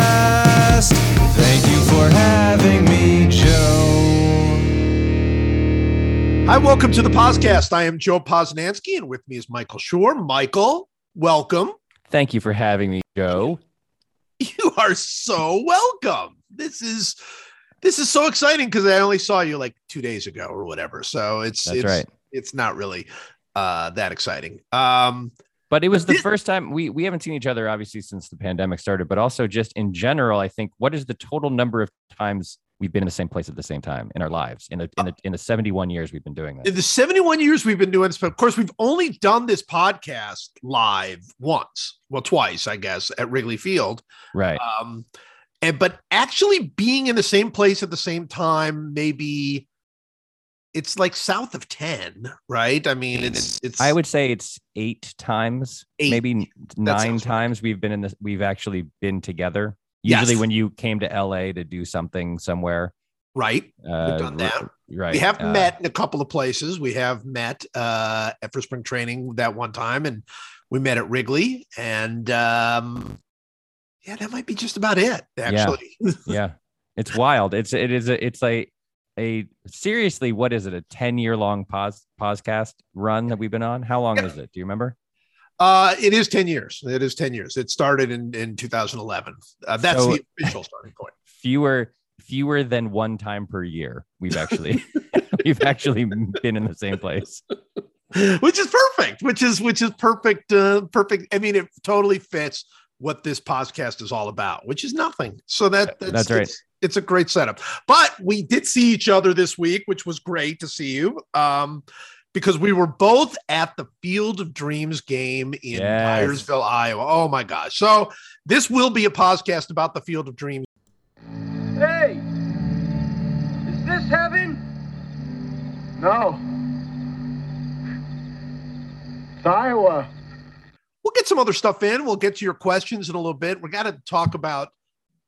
Podcast. Thank you for having me, Joe. Hi, welcome to the podcast. I am Joe Posnanski, and with me is Michael Schur. Michael, welcome. Thank you for having me, Joe. You are so welcome. This is this is so exciting because I only saw you like two days ago or whatever. So it's That's it's right. it's not really uh that exciting. Um But it was the first time we we haven't seen each other obviously since the pandemic started, but also just in general, I think what is the total number of times we've been in the same place at the same time in our lives in the in the, in the 71 years we've been doing this. in the 71 years we've been doing this, but of course we've only done this podcast live once, well, twice, I guess, at Wrigley Field. Right. Um, and but actually being in the same place at the same time, maybe it's like south of 10, right? I mean, it's it's I would say it's eight times, Eight. maybe nine sounds right. times we've been in this. We've actually been together. Yes. Usually, when you came to LA to do something somewhere, right. uh, done that. Right. we have uh, met in a couple of places. We have met uh at for spring training that one time, and we met at Wrigley, and um yeah, that might be just about it, actually. yeah it's wild it's it is a it's a a seriously what is it a 10 year long pause podcast run that we've been on how long Yeah. is it do you remember Uh, it is 10 years. It is 10 years. It started in, in 2011. Uh, that's So- the official starting point. fewer fewer than one time per year we've actually we've actually been in the same place which is perfect which is which is perfect uh perfect i mean it totally fits what this podcast is all about which is nothing so that that's, That's right. It's a great setup but we did see each other this week which was great to see you um because we were both at the Field of Dreams game in Yes. Dyersville, Iowa. Oh my gosh. So this will be a podcast about the Field of Dreams. Hey! Is this heaven? No. It's Iowa. We'll get some other stuff in. We'll get to your questions in a little bit. We got to talk about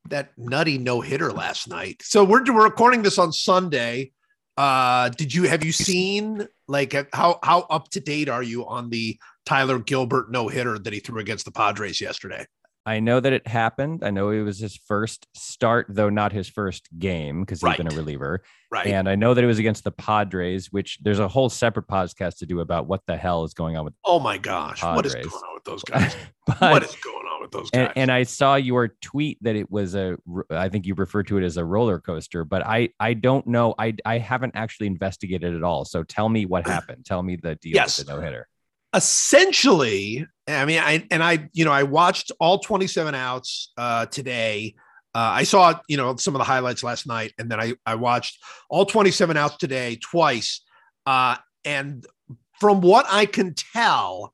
that nutty no hitter last night. So we're, we're recording this on Sunday. Uh, did you have you seen like how how up to date are you on the Tyler Gilbert no hitter that he threw against the Padres yesterday? i know that it happened i know it was his first start though not his first game because he's been a reliever Right. and i know that it was against the padres which there's a whole separate podcast to do about what the hell is going on with oh my gosh, what is going on with those guys? but what is going those guys? and, and I saw your tweet that it was a. I think you referred to it as a roller coaster, but I I don't know. I I haven't actually investigated at all. So tell me what happened. Tell me the deal Yes. with the no hitter. essentially i mean i and i you know i watched all 27 outs uh today uh, I saw, you know, some of the highlights last night, and then I I watched all 27 outs today twice. Uh, and from what I can tell,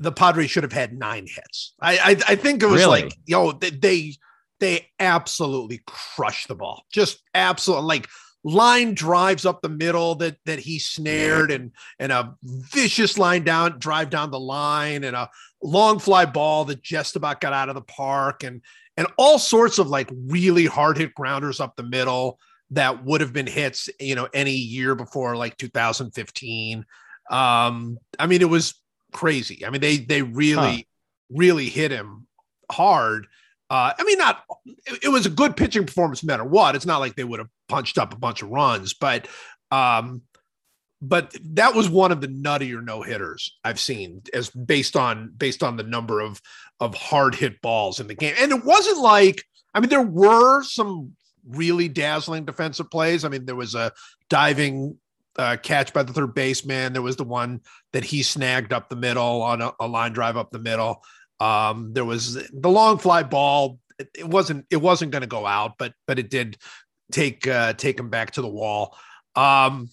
the Padres should have had nine hits. I I, I think it was Really? like, yo, they, they they absolutely crushed the ball, just absolutely like line drives up the middle that that he snared and and a vicious line down drive down the line and a long fly ball that just about got out of the park and and all sorts of like really hard hit grounders up the middle that would have been hits you know any year before like 2015 um i mean it was crazy i mean they they really Huh. really hit him hard uh i mean not it, it was a good pitching performance no matter what it's not like they would have punched up a bunch of runs but um but that was one of the nuttier no hitters I've seen as based on based on the number of of hard hit balls in the game. And it wasn't like I mean there were some really dazzling defensive plays. I mean there was a diving uh, catch by the third baseman. There was the one that he snagged up the middle on a, a line drive up the middle. Um, there was the long fly ball. It, it wasn't it wasn't going to go out, but but it did take uh, take him back to the wall. Um,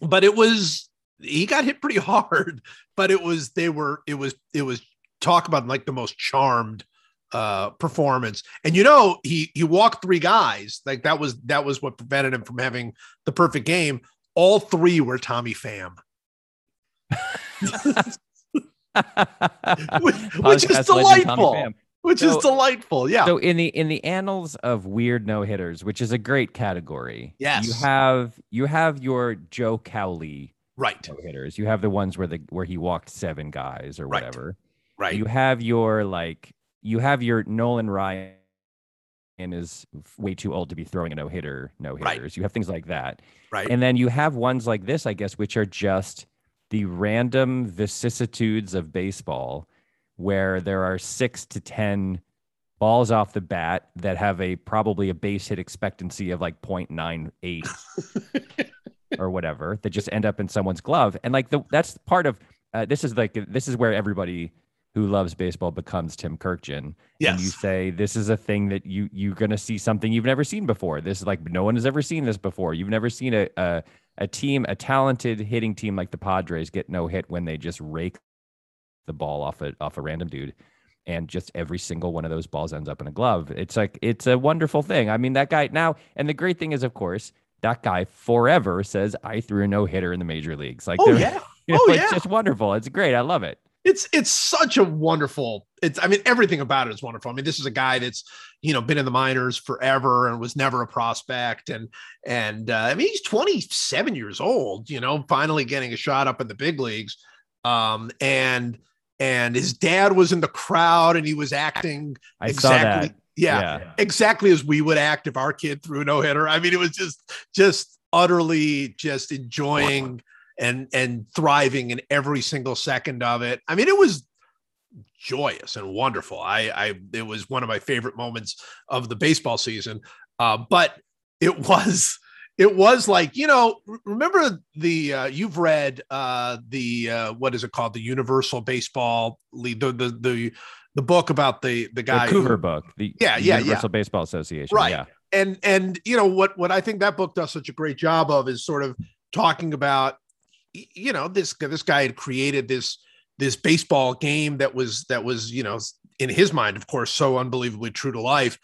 but it was he got hit pretty hard but it was they were it was it was talk about like the most charmed uh performance and you know he he walked three guys like that was that was what prevented him from having the perfect game all three were tommy pham which, which is Podcast legend Tommy delightful which So- is delightful yeah So in the in the annals of weird no hitters, which is a great category, Yes. you have you have your Joe Cowley right no hitters. You have the ones where the where he walked seven guys or Right. whatever. Right. You have your like you have your Nolan Ryan is way too old to be throwing a no hitter, no Right. hitters. You have things like that. right. And then you have ones like this, I guess, which are just the random vicissitudes of baseball, where there are six to 10 balls off the bat that have a probably a base hit expectancy of like 0.98 or whatever that just end up in someone's glove. And like the, that's part of uh, this is like this is where everybody who loves baseball becomes Tim Kurkjian and you say this is a thing that you you're going to see something you've never seen before. This is like no one has ever seen this before. You've never seen a, a a team a talented hitting team like the padres get no hit when they just rake the ball off a off a random dude and just every single one of those balls ends up in a glove. It's like it's a wonderful thing. I mean that guy now and the great thing is of course that guy forever says i threw a no-hitter in the major leagues. Like Oh yeah. you know, Oh, it's yeah. just wonderful. It's great. I love it it's it's such a wonderful it's i mean everything about it is wonderful. I mean this is a guy that's you know been in the minors forever and was never a prospect. And and uh, i mean he's 27 years old you know finally getting a shot up in the big leagues. Um and and his dad was in the crowd and he was acting i saw exactly that yeah, exactly as we would act if our kid threw a no-hitter. I mean it was just just utterly just enjoying and and thriving in every single second of it. I mean, it was joyous and wonderful. I, I it was one of my favorite moments of the baseball season. Uh, but it was it was like you know remember the uh, you've read uh, the uh, what is it called the Universal Baseball League the the the, the book about the the guy the who- book, the Yeah, yeah, yeah. Universal Baseball Association. Right. Yeah. and and you know what what I think that book does such a great job of is sort of talking about you know this this guy had created this this baseball game that was that was you know in his mind of course so unbelievably true to life.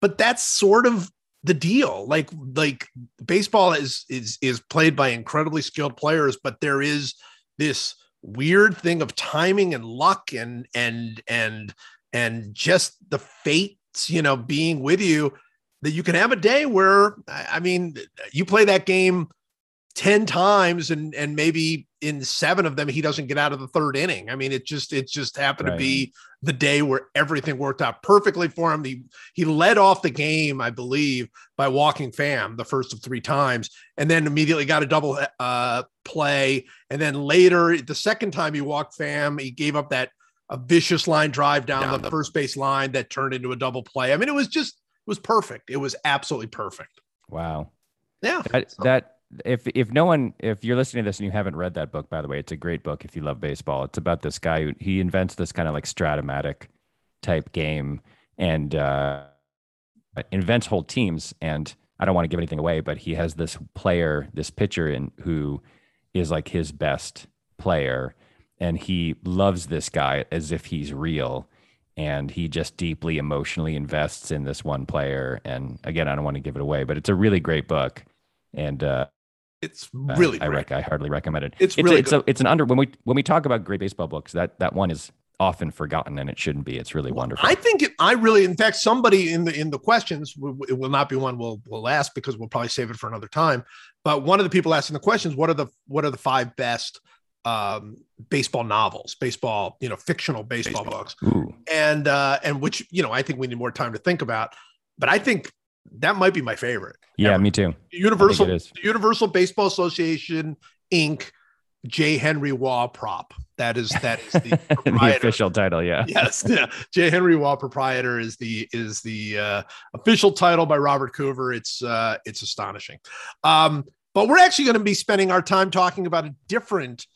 But that's sort of the deal. Like like baseball is is is played by incredibly skilled players but there is this weird thing of timing and luck and and and and just the fates you know being with you that you can have a day where I I mean you play that game 10 times and and maybe in seven of them he doesn't get out of the third inning. I mean it just it just happened to be the day where everything worked out perfectly for him. He he led off the game, I believe, by walking Pham the first of three times and then immediately got a double uh play and then later the second time he walked Pham, he gave up that a vicious line drive down, Down the, the- first base line that turned into a double play. I mean it was just it was perfect. It was absolutely perfect. Wow. Yeah. That So- that if if no one if you're listening to this and you haven't read that book, by the way, it's a great book if you love baseball. It's about this guy who he invents this kind of like Strat-O-Matic type game and uh invents whole teams. And I don't want to give anything away, but he has this player, this pitcher in who is like his best player. And he loves this guy as if he's real. And he just deeply emotionally invests in this one player. And again, I don't want to give it away, but it's a really great book. And uh, It's I- really I, great. rec- I hardly recommend it. It's it's really it's, a, it's an under when we when we talk about great baseball books that that one is often forgotten and it shouldn't be. It's really wonderful. I think it, I really, in fact, somebody in the in the questions, it will not be one we'll we'll ask because we'll probably save it for another time. But one of the people asking the questions, what are the what are the five best um, baseball novels, baseball, you know, fictional baseball, books, Ooh, and uh, and which you know I think we need more time to think about. But I think that might be my favorite. yeah, ever. me too. Universal. Universal Baseball Association Inc. J. Henry Waugh prop. That is that is the the official title, yeah. yes yeah. j henry waugh proprietor is the is the uh, official title by robert coover it's uh it's astonishing um but we're actually going to be spending our time talking about a different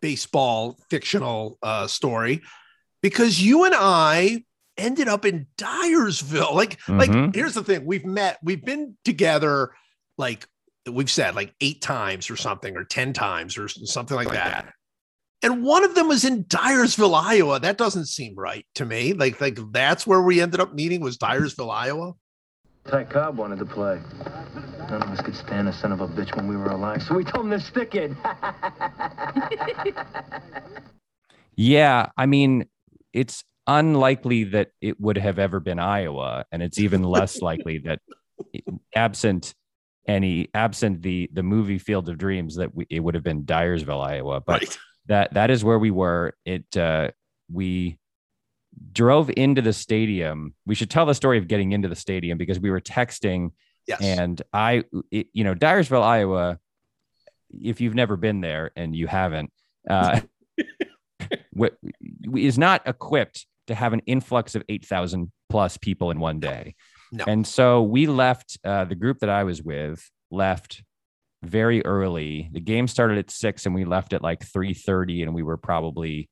baseball fictional uh story because you and i ended up in dyersville like like Mhm. here's the thing we've met we've been together like we've said like eight times or something or 10 times or something like that and one of them was in Dyersville, Iowa. That doesn't seem right to me. Like, like that's where we ended up meeting was Dyersville, Iowa. Ty Cobb wanted to play. None of us could stand the son of a bitch when we were alive, so we told him to stick it. Yeah, I mean, it's unlikely that it would have ever been Iowa, and it's even less likely that, absent any absent the the movie Field of Dreams, that we, it would have been Dyersville, Iowa. But Right. that that is where we were. It uh, we drove into the stadium. We should tell the story of getting into the stadium because we were texting Yes. and I, it, you know, Dyersville, Iowa, if you've never been there and you haven't, uh, is not equipped to have an influx of 8,000 plus people in one day. No. And so we left, uh, the group that I was with left very early. The game started at six and we left at like 3.30 and we were probably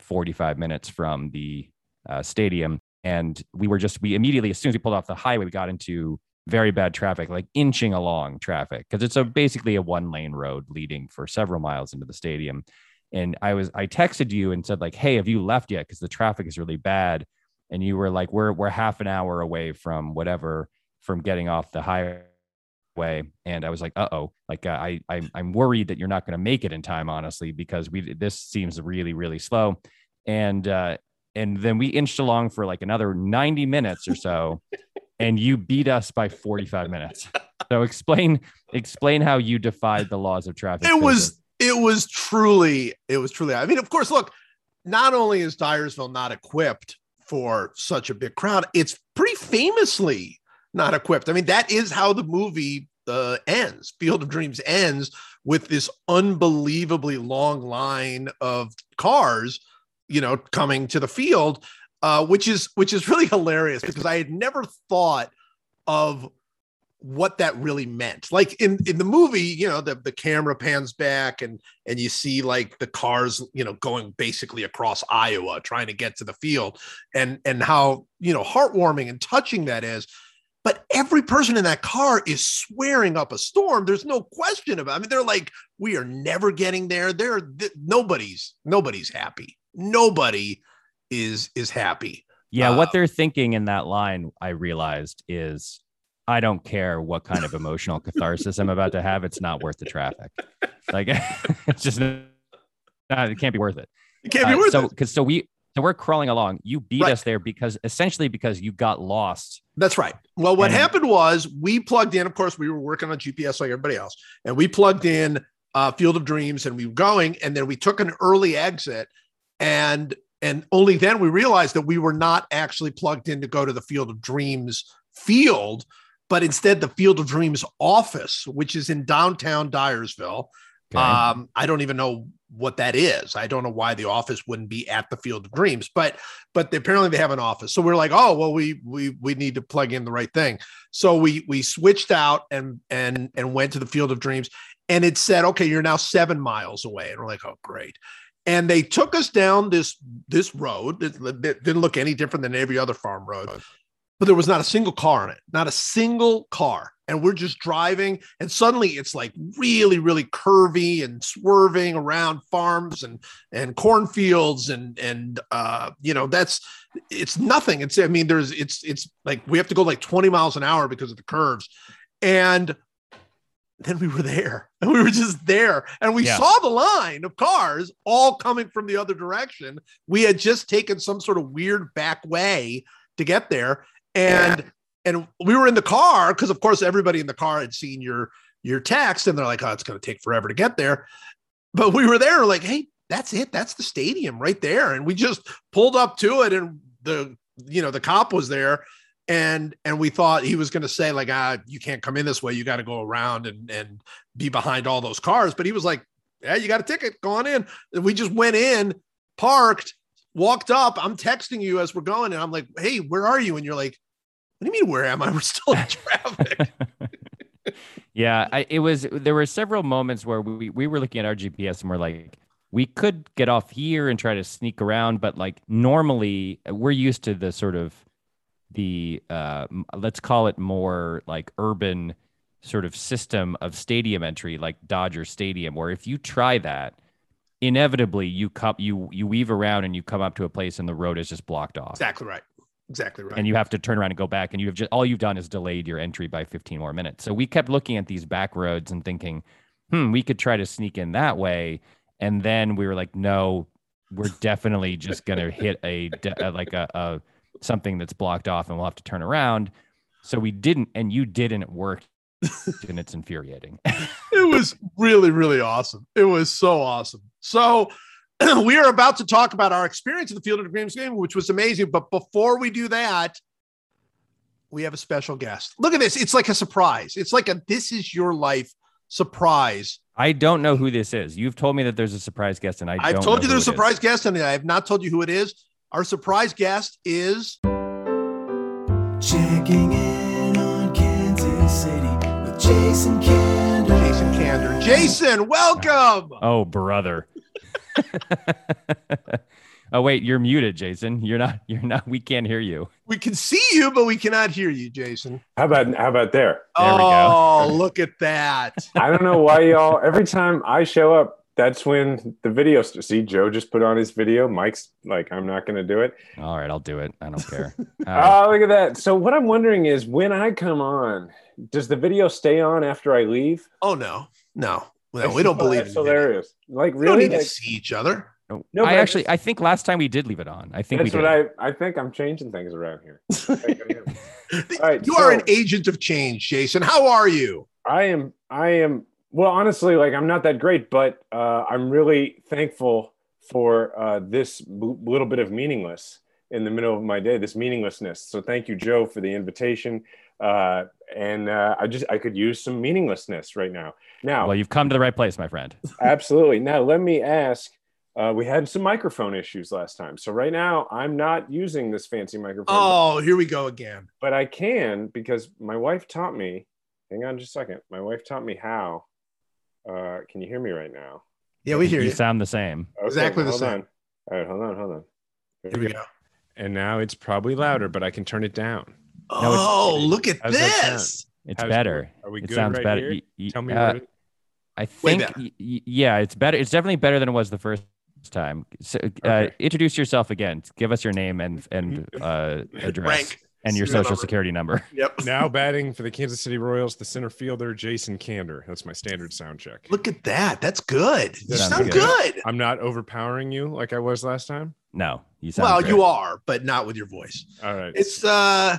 45 minutes from the uh, stadium. And we were just, we immediately, as soon as we pulled off the highway, we got into very bad traffic, like inching along traffic, because it's a basically a one lane road leading for several miles into the stadium. And I was, I texted you and said, like, hey, have you left yet? Because the traffic is really bad. And you were like, we're, we're half an hour away from whatever, from getting off the highway. And I was like, uh oh, like uh, I, I'm, I'm worried that you're not going to make it in time, honestly, because we, this seems really, really slow. And, uh, and then we inched along for like another 90 minutes or so and you beat us by 45 minutes so explain explain how you defied the laws of traffic it was it was truly it was truly i mean of course look not only is dyersville not equipped for such a big crowd it's pretty famously not equipped. I mean that is how the movie uh, ends. Field of dreams ends with this unbelievably long line of cars you know coming to the field uh, which is which is really hilarious because i had never thought of what that really meant. Like in in the movie, you know, the the camera pans back and and you see like the cars, you know, going basically across Iowa trying to get to the field and and how, you know, heartwarming and touching that is. But every person in that car is swearing up a storm. There's no question about. It. I mean, they're like, we are never getting there. They're th- nobody's nobody's happy. Nobody is is happy. yeah uh, what they're thinking in that line i realized is i don't care what kind of emotional catharsis i'm about to have it's not worth the traffic like it's just not, it can't be worth it It can't be Uh, worth so it. because so we so we're crawling along you beat Right. us there because essentially because you got lost That's right. Well, what And- happened was we plugged in. Of course, we were working on GPS like everybody else, and we plugged in uh, Field of Dreams, and we were going, and then we took an early exit, and and only then we realized that we were not actually plugged in to go to the Field of Dreams field, but instead the Field of Dreams office, which is in downtown Dyersville. okay? Um, I don't even know what that is. I don't know why the office wouldn't be at the Field of Dreams, but but apparently they have an office. So we're like, oh well, we we we need to plug in the right thing. So we we switched out and and and went to the Field of Dreams, and it said, okay, you're now seven miles away, and we're like, oh great. And they took us down this this road that didn't look any different than every other farm road, but there was not a single car in it, not a single car. And we're just driving, and suddenly it's like really, really curvy and swerving around farms and and cornfields and and uh, you know that's it's nothing. It's I mean there's it's it's like we have to go like 20 miles an hour because of the curves, and then we were there and we were just there and we Yeah. saw the line of cars all coming from the other direction we had just taken some sort of weird back way to get there and and we were in the car because of course everybody in the car had seen your your text and they're like oh it's going to take forever to get there. But we were there like hey that's it. That's the stadium right there. And we just pulled up to it and the you know the cop was there and and we thought he was going to say like ah you can't come in this way. You got to go around and and be behind all those cars. But he was like yeah you got a ticket. Go on in. And we just went in parked walked up. I'm texting you as we're going and i'm like hey where are you? And you're like what do you mean where am i? We're still in traffic. Yeah, I, it was. There were several moments where we we were looking at our GPS and we're like, we could get off here and try to sneak around, but like normally we're used to the sort of the uh, let's call it more like urban sort of system of stadium entry, like Dodger Stadium, where if you try that, inevitably you come you you weave around and you come up to a place and the road is just blocked off. Exactly right exactly right. And you have to turn around and go back and you have just all you've done is delayed your entry by 15 more minutes. So we kept looking at these back roads and thinking hmm we could try to sneak in that way. And then we were like no we're definitely just going to hit a, de- like a, a something that's blocked off and we'll have to turn around. So we didn't and you didn't work. And it's infuriating. It was really really awesome. It was so awesome. So we are about to talk about our experience of the Field of Dreams game, which was amazing. But before we do that, we have a special guest. Look at this. It's like a surprise. It's like a this is your life surprise. I don't know who this is. You've told me that there's a surprise guest, and I I've don't told know you there's a it is. surprise guest, and I have not told you who it is. Our surprise guest is Checking in on Kansas City with Jason Kander. Jason Kander. Jason, welcome. Oh, brother. oh wait, you're muted, Jason. You're not. You're not. We can't hear you. We can see you, but we cannot hear you, Jason. How about how about there? There we go. oh, look at that. I don't know why y'all. Every time I show up, that's when the video. See, Joe just put on his video. Mike's like, I'm not going to do it. All right, I'll do it. I don't care. Uh, Oh, look at that. So what I'm wondering is, when I come on, does the video stay on after I leave? Oh no, no, no, we don't believe That's in video. hilarious. Like We don't really? need to see each other. no, No, I actually, just- I think last time we did leave it on. I think that's we what. I. I think I'm changing things around here. All right, you are an agent of change, Jason. How are you? I am. I am. Well, honestly, like I'm not that great, but uh, I'm really thankful for uh, this b- little bit of meaningless in the middle of my day. This meaninglessness. So thank you, Joe, for the invitation. Uh, and uh, I just I could use some meaninglessness right now. Now, well, you've come to the right place, my friend. absolutely. Now, let me ask. Uh, we had some microphone issues last time, so right now I'm not using this fancy microphone. Oh, here we go again. but I can because my wife taught me. Hang on just a second. My wife taught me how. Uh, can you hear me right now? Yeah, we hear you you. sound the same. Okay, Exactly the hold same. on. All right, hold on, hold on. Here Here we go. and now it's probably louder, but I can turn it down. It's- Oh, look at How's this. It's How's- better. Are we it good sounds right better. here? Y- y- Tell me uh, what I think, y- y- yeah, it's better. It's definitely better than it was the first time. So, uh, Okay. introduce yourself again. Give us your name and and uh, address Rank. and your social number. security number. Yep. now batting for the Kansas City Royals, the center fielder Jason Kander. That's my standard sound check. Look at that. That's good. You Sounds sound good. good. I'm not overpowering you like I was last time. No, you sound Well, good. you are, but not with your voice. All right. It's uh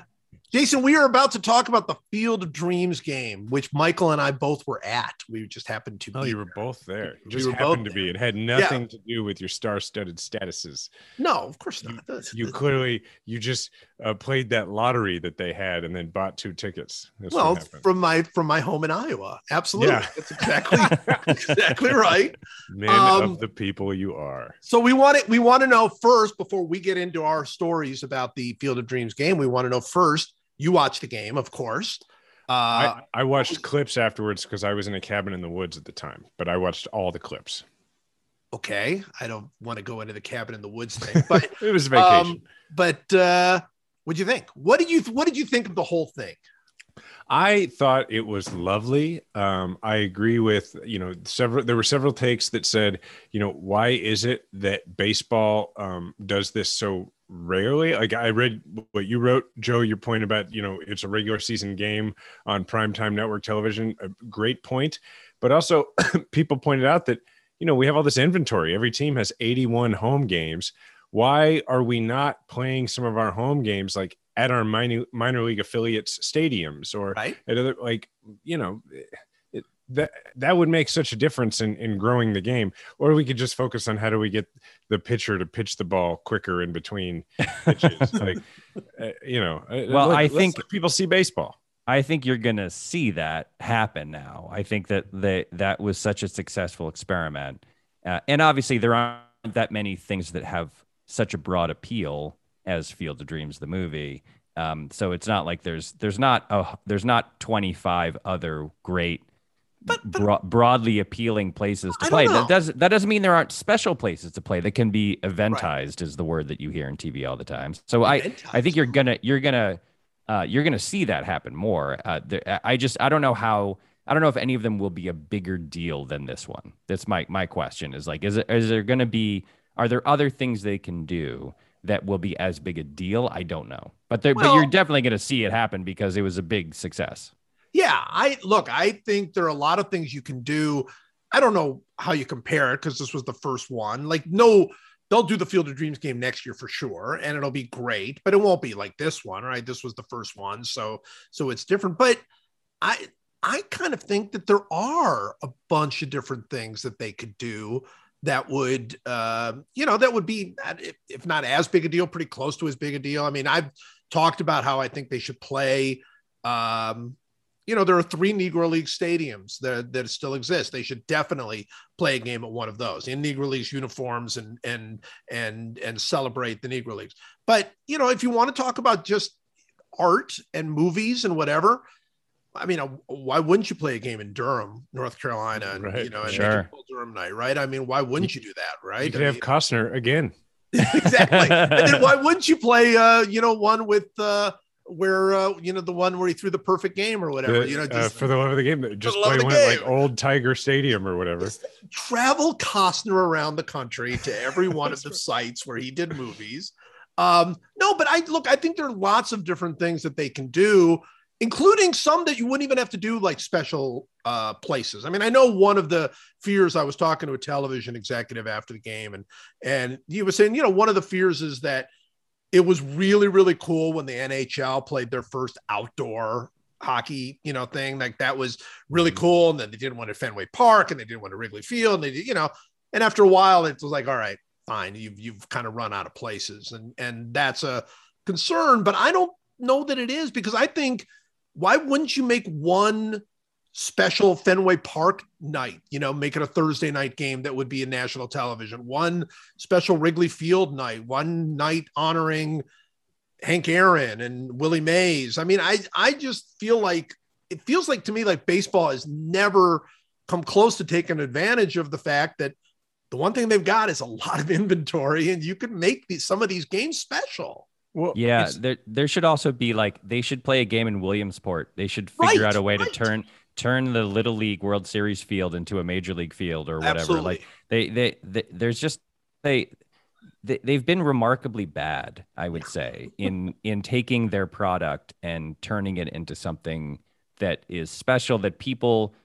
Jason, we are about to talk about the Field of Dreams game, which Michael and I both were at. We just happened to Oh, be you were there. both there. You We just were happened to be. It had nothing to do with your star-studded statuses. No, of course not. That's- You clearly you just uh, played that lottery that they had and then bought two tickets. That's well, from my from my home in Iowa. Absolutely. Yeah. That's exactly exactly right. Men um, of the people you are. So we want it. We want to know first before we get into our stories about the Field of Dreams game. We want to know first. You watched the game, of course. Uh, I, I watched clips afterwards because I was in a cabin in the woods at the time, but I watched all the clips. okay, I don't want to go into the cabin in the woods thing, but It was vacation. um, but uh, what'd you think? What did you What did you think of the whole thing? I thought it was lovely. Um, I agree with you know several. There were several takes that said, you know, why is it that baseball um, does this so rarely? Like I read what you wrote, Joe. Your point about you know it's a regular season game on primetime network television. A great point, but also people pointed out that you know we have all this inventory. Every team has 81 home games. Why are we not playing some of our home games like at our minor minor league affiliates stadiums or Right? at other like you know it, that that would make such a difference in in growing the game or we could just focus on how do we get the pitcher to pitch the ball quicker in between pitches like uh, you know uh, Well, let- I think- people see baseball I think you're gonna see that happen now. I think that they, that was such a successful experiment, uh, and obviously there aren't that many things that have such a broad appeal as Field of Dreams, the movie. Um, so it's not like there's there's not a, there's not 25 other great bro- broadly appealing places to play. That doesn't that doesn't mean there aren't special places to play that can be eventized is the word that you hear in TV all the time. So I I think you're gonna you're gonna uh, you're gonna see that happen more. Uh, there, I just I don't know how I don't know if any of them will be a bigger deal than this one. That's my my question is like is it is there gonna be are there other things they can do that will be as big a deal? I don't know, but there, but you're definitely gonna see it happen because it was a big success. Yeah, I look. I think there are a lot of things you can do. I don't know how you compare it because this was the first one. Like, no, they'll do the Field of Dreams game next year for sure, and it'll be great, but it won't be like this one, right? This was the first one, so so it's different. But I I kind of think that there are a bunch of different things that they could do that would, uh, you know, that would be, if not as big a deal, pretty close to as big a deal. I mean, I've talked about how I think they should play. Um, you know, there are three Negro League stadiums that, that still exist. They should definitely play a game at one of those in Negro Leagues uniforms and and and and celebrate the Negro Leagues. But you know, if you want to talk about just art and movies and whatever, I mean, uh, why wouldn't you play a game in Durham, North Carolina, and Right. you know, and Sure. Durham night, right? I mean, why wouldn't you do that, right? You could I have mean- Costner again. exactly. and then why wouldn't you play, uh, you know, one with uh, where uh, you know the one where he threw the perfect game or whatever, The- you know, uh, just for the love of the game, just play one at like old Tiger Stadium or whatever. Just travel Costner around the country to every one of the sites where he did movies. Um, no, but I look, I think there are lots of different things that they can do, including some that you wouldn't even have to do like special uh, places. I mean, I know one of the fears I was talking to a television executive after the game, and and he was saying, you know, one of the fears is that it was really, really cool when the NHL played their first outdoor hockey, you know, thing. Like that was really cool. And then they didn't want to Fenway Park and they didn't want to Wrigley Field. And they, you know, and after a while, it was like, all right, fine. You've you've kind of run out of places. And and that's a concern. But I don't know that it is because I think why wouldn't you make one special Fenway Park night, you know, make it a Thursday night game that would be in national television, one special Wrigley Field night, one night honoring Hank Aaron and Willie Mays. I mean, I I just feel like it feels like to me like baseball has never come close to taking advantage of the fact that the one thing they've got is a lot of inventory and you could make these some of these games special. Well, Yeah, there there should also be like they should play a game in Williamsport. They should figure Right, out a way right. to turn turn the little league World Series field into a major league field or whatever. Absolutely. Like they, they they there's just they, they they've been remarkably bad, I would say, in in taking their product and turning it into something that is special that people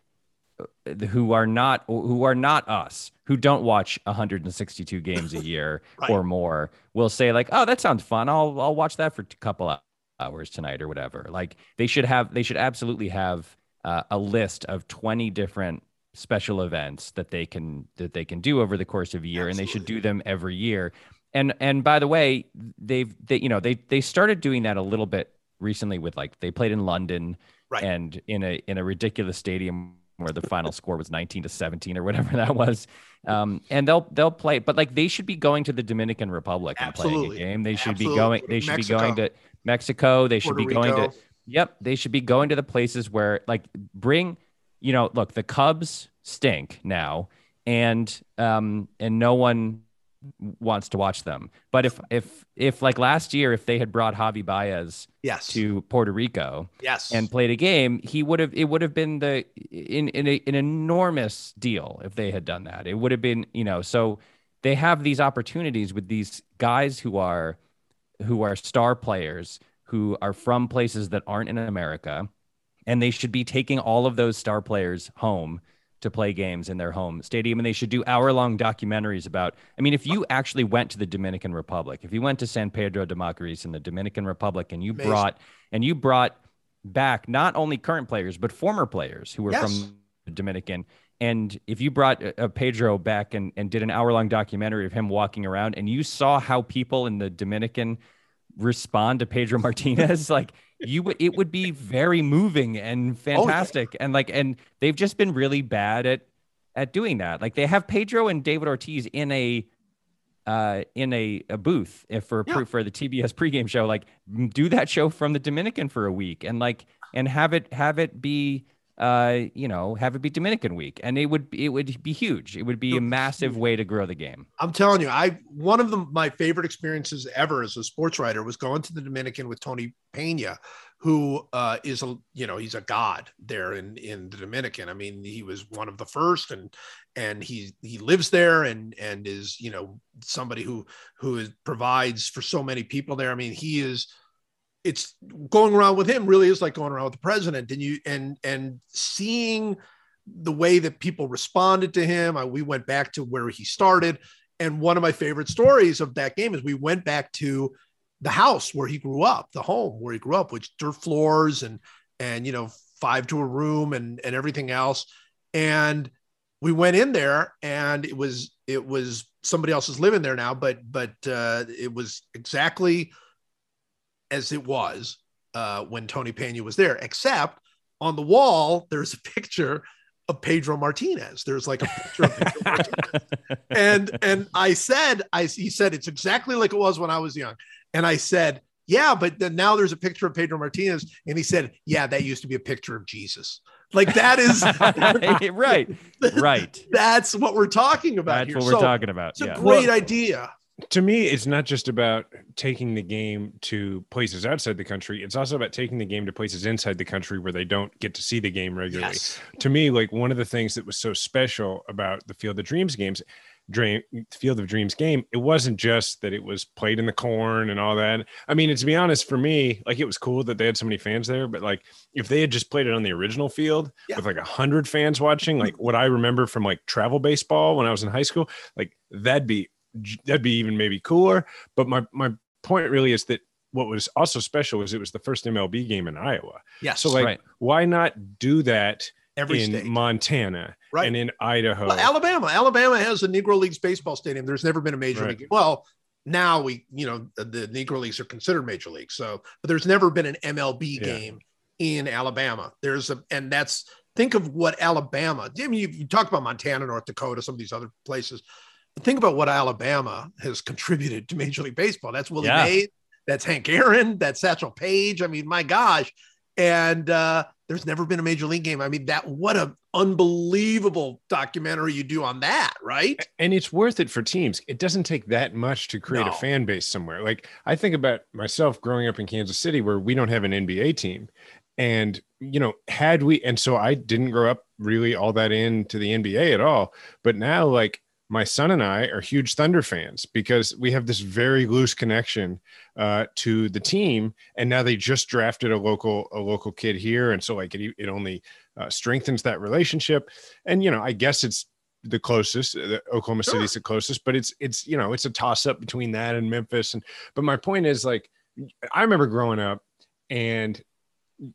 who are not who are not us who don't watch 162 games a year Right. or more will say like oh that sounds fun i'll i'll watch that for a couple hours tonight or whatever like they should have they should absolutely have uh, a list of 20 different special events that they can that they can do over the course of a year and they should do them every year and and by the way they've they you know they they started doing that a little bit recently with like they played in london Right. and in a in a ridiculous stadium where the final score was 19 to 17 or whatever that was um and they'll they'll play but like they should be going to the dominican republic and playing a game they should Absolutely. be going they should Mexico. be going to mexico they should be going Rico. to yep they should be going to the places where like bring you know look the cubs stink now and um and no one wants to watch them but if if if like last year if they had brought javy baez Yes. to puerto rico yes. and played a game, he would have it would have been the in in a, an enormous deal if they had done that. It would have been, you know, so they have these opportunities with these guys who are who are star players who are from places that aren't in America and they should be taking all of those star players home to play games in their home stadium and they should do hour-long documentaries about i mean if you actually went to the dominican republic if you went to san pedro de macorís in the dominican republic and you Amazing. brought and you brought back not only current players but former players who were Yes. from the dominican and if you brought uh, pedro back and, and did an hour-long documentary of him walking around and you saw how people in the dominican respond to pedro martinez like you would it would be very moving and fantastic. And like and they've just been really bad at at doing that. Like they have pedro and david ortiz in a uh in a, a booth if for Yeah. for the tbs pregame show. Like do that show from the dominican for a week and like and have it have it be uh you know have it be dominican week and it would it would be huge it would be a massive way to grow the game I'm telling you, I one of the, my favorite experiences ever as a sports writer was going to the Dominican with Tony Pena, who uh, is a you know he's a god there in in the Dominican. I mean, he was one of the first, and and he he lives there and and is you know somebody who who is, provides for so many people there. I mean, he is. It's going around with him really is like going around with the president, and you and and seeing the way that people responded to him. I, we went back to where he started. And one of my favorite stories of that game is we went back to the house where he grew up, the home where he grew up, which dirt floors and and you know five to a room and and everything else. And we went in there and it was it was somebody else is living there now, but but uh, it was exactly as it was uh, when Tony Pena was there, except on the wall there's a picture of Pedro Martinez. There's like a picture of Pedro Martinez. And and I said, I he said it's exactly like it was when I was young. And I said, yeah, but then now there's a picture of Pedro Martinez. And he said, yeah, that used to be a picture of Jesus. Like that is right, right. That's what we're talking about That's here. what we're So, talking about. It's a Yeah. great idea. To me it's not just about taking the game to places outside the country it's also about taking the game to places inside the country where they don't get to see the game regularly Yes. to me like one of the things that was so special about the field of dreams games dream field of dreams game it wasn't just that it was played in the corn and all that i mean to be honest for me like it was cool that they had so many fans there but like if they had just played it on the original field Yeah. with like a hundred fans watching like what i remember from like travel baseball when i was in high school like that'd be that'd be even maybe cooler but my my point really is that what was also special was it was the first mlb game in iowa Yes. so like Right. why not do that every in state. montana Right. and in idaho Well, Alabama. Alabama has a Negro Leagues baseball stadium. There's never been a major Right. league. Well, now we, you know, the, the Negro Leagues are considered major leagues. So, but there's never been an MLB Yeah. game in Alabama. There's a, and that's think of what Alabama. I mean, you, you talk about Montana, North Dakota, some of these other places. Think about what Alabama has contributed to Major League Baseball. That's Willie Yeah. Mays. That's Hank Aaron. That's Satchel Paige. I mean, my gosh. And uh, there's never been a major league game. I mean, that what a unbelievable documentary you do on that, right? and it's worth it for teams. It doesn't take that much to create No. a fan base somewhere. Like I think about myself growing up in Kansas City where we don't have an NBA team. And you know, had we and so I didn't grow up really all that into the NBA at all. But now like my son and I are huge Thunder fans because we have this very loose connection uh, to the team, and now they just drafted a local a local kid here, and so like it, it only uh, strengthens that relationship. And you know, I guess it's the closest. uh, Oklahoma Sure. City's the closest, but it's it's you know it's a toss up between that and Memphis. And but my point is like I remember growing up and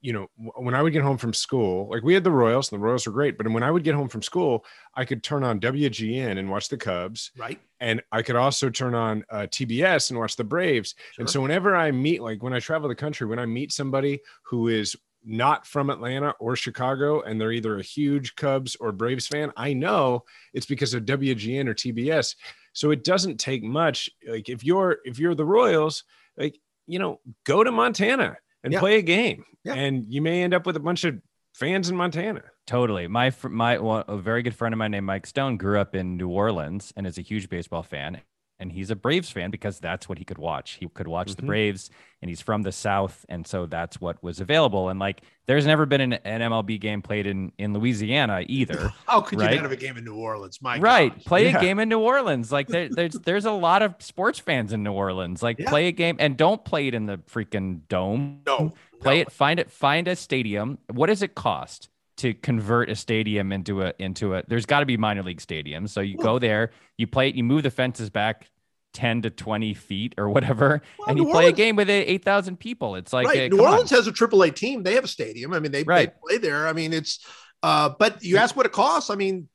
you know when I would get home from school, like we had the Royals and the Royals were great, but when I would get home from school, I could turn on WGN and watch the Cubs, Right. and I could also turn on uh, TBS and watch the Braves. And so whenever I meet, like when I travel the country, when I meet somebody who is not from Atlanta or Chicago and they're either a huge Cubs or Braves fan, I know it's because of WGN or TBS. So it doesn't take much. Like if you're if you're the Royals, like you know, go to Montana and Yeah. play a game, Yeah. and you may end up with a bunch of fans in Montana. Totally. My my one, a very good friend of mine named Mike Stone grew up in New Orleans and is a huge baseball fan. And he's a Braves fan because that's what he could watch. He could watch the Mhm. Braves, and he's from the South, and so that's what was available. And like, there's never been an, an MLB game played in in Louisiana either. How could Right. you not have a game in New Orleans? My right gosh. play Yeah. a game in new orleans like there, there's there's a lot of sports fans in new orleans like Yeah. play a game and don't play it in the freaking dome No. play no. it find it find a stadium what does it cost to convert a stadium into a into a there's got to be minor league stadiums so you go there you play it you move the fences back 10 to 20 feet or whatever Well, and you New play a game with 8,000 people it's like right. uh, New come on. Orleans has a AAA team. They have a stadium. I mean, they, Right. they play there. I mean, it's, uh, but you ask what it costs. I mean,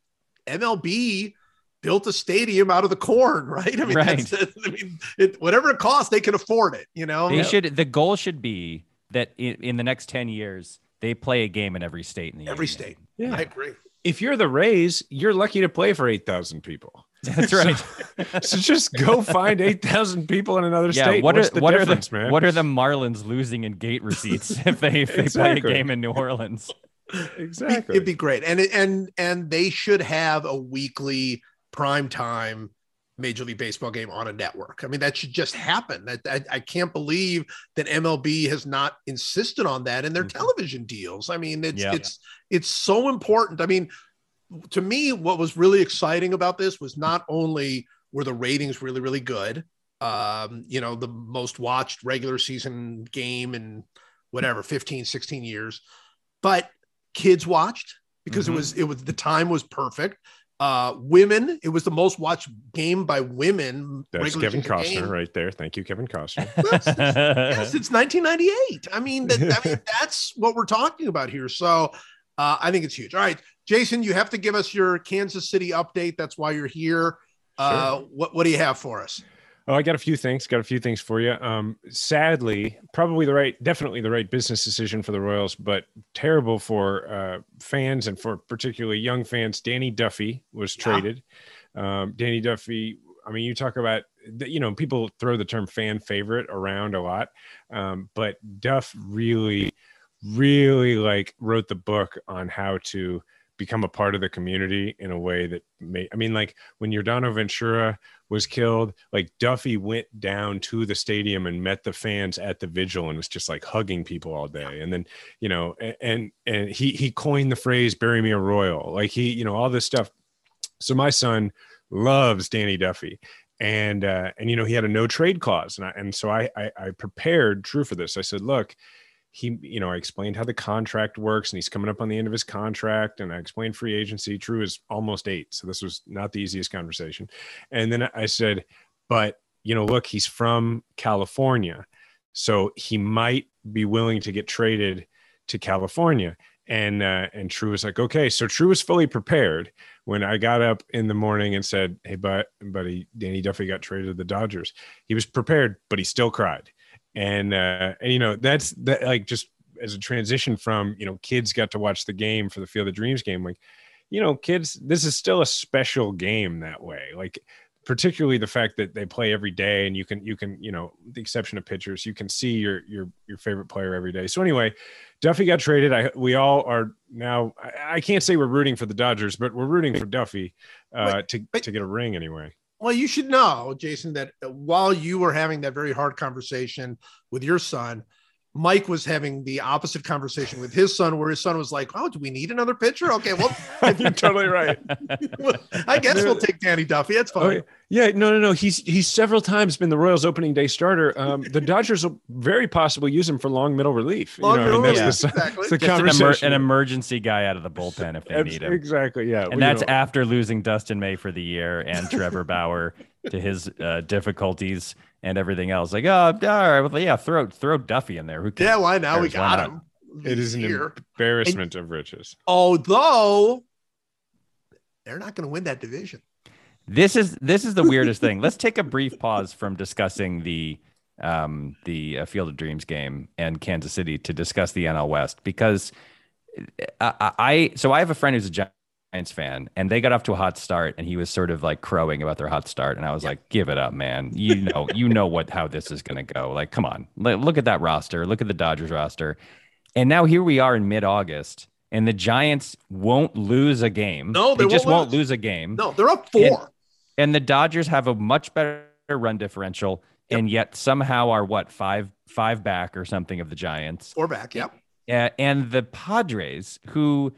MLB built a stadium out of the corn, right? I mean, Right. I mean, it, whatever it costs, they can afford it, you know? they should the goal should be that in, in the next 10 years they play a game in every state in the Every union. state. Yeah. I agree. If you're the Rays, you're lucky to play for eight thousand people. that's right So just go find eight thousand people in another yeah, state. what What's are the what are the man? what are the Marlins losing in gate receipts if they if they play a game in New Orleans? exactly? It'd be great. And, and, and they should have a weekly prime time Major League Baseball game on a network. I mean, that should just happen. That I, I can't believe that MLB has not insisted on that in their Mhm. television deals. I mean, it's Yeah. it's it's so important. I mean, to me, what was really exciting about this was not only were the ratings really really good, um, you know, the most watched regular season game in whatever 15, 16 years, but kids watched because Mhm. it was it was the time was perfect uh women it was the most watched game by women That's Kevin Costner game. right there. Thank you, Kevin Costner. yes it's 1998 i mean that, i mean that's what we're talking about here so Uh, I think it's huge. All right, Jason, you have to give us your Kansas City update. That's why you're here. Uh, what what do you have for us? Oh, I got a few things. Got a few things for you. Um, sadly, probably the right, definitely the right business decision for the Royals, but terrible for uh, fans and for particularly young fans. Danny Duffy was Yeah. traded. Um, Danny Duffy. I mean, you talk about you know people throw the term fan favorite around a lot, um, but Duff really, really like wrote the book on how to become a part of the community in a way that may. I mean, like when Yordano Ventura was killed, like Duffy went down to the stadium and met the fans at the vigil and was just like hugging people all day. And then, you know, a- and and he he coined the phrase "bury me a royal." Like he, you know, all this stuff. So my son loves Danny Duffy. And uh, and you know he had a no trade clause, and I, and so I, I I prepared True for this. I said, look, he you know I explained how the contract works, and he's coming up on the end of his contract, and I explained free agency. True is almost eight, so this was not the easiest conversation. And then I said, but you know, look, he's from California, so he might be willing to get traded to California. And uh, and True was like, okay, so True was fully prepared when I got up in the morning and said, hey, but buddy, Danny Duffy got traded to the Dodgers. He was prepared, but he still cried. And uh, and you know that's that like just as a transition from you know kids got to watch the game for the Field of Dreams game, like you know kids, this is still a special game that way. Like particularly the fact that they play every day and you can you can you know the exception of pitchers you can see your your your favorite player every day. So anyway duffy got traded. I we all are now i, I can't say we're rooting for the dodgers but we're rooting for duffy uh to wait. to get a ring anyway Well, you should know, Jason, that while you were having that very hard conversation with your son, Mike was having the opposite conversation with his son, where his son was like, "Oh, do we need another pitcher? Okay, well, you're totally right I guess we'll take Danny Duffy. That's fine." Oh, yeah, no, no, no. He's he's several times been the Royals' opening day starter. Um, the Dodgers will very possibly use him for long middle relief. Long you know, I mean, middle relief, the, exactly. that's the Just an, emer- an emergency guy out of the bullpen if they need him. Exactly. Yeah. And Well, you that's know, after losing Dustin May for the year and Trevor Bauer to his uh, difficulties and everything else. Like, oh, all right, well, yeah, throw throw Duffy in there. Who cares? Yeah, why now? We cares? Why got not? him. it is an here. embarrassment of riches. Although they're not going to win that division. This is this is the weirdest thing. Let's take a brief pause from discussing the um, the uh, Field of Dreams game and Kansas City to discuss the NL West because I, I I- so I have a friend who's a Giants fan and they got off to a hot start and he was sort of like crowing about their hot start and I was like, give it up, man. You know you know what how this is going to go. Like, come on, look at that roster. Look at the Dodgers roster, and now here we are in mid August. And the Giants won't lose a game. No, they just won't won't lose. lose a game No, they're up four. and the Dodgers have a much better run differential, and yet somehow are what five five back or something of the Giants, Four back. Yep. uh, and the Padres who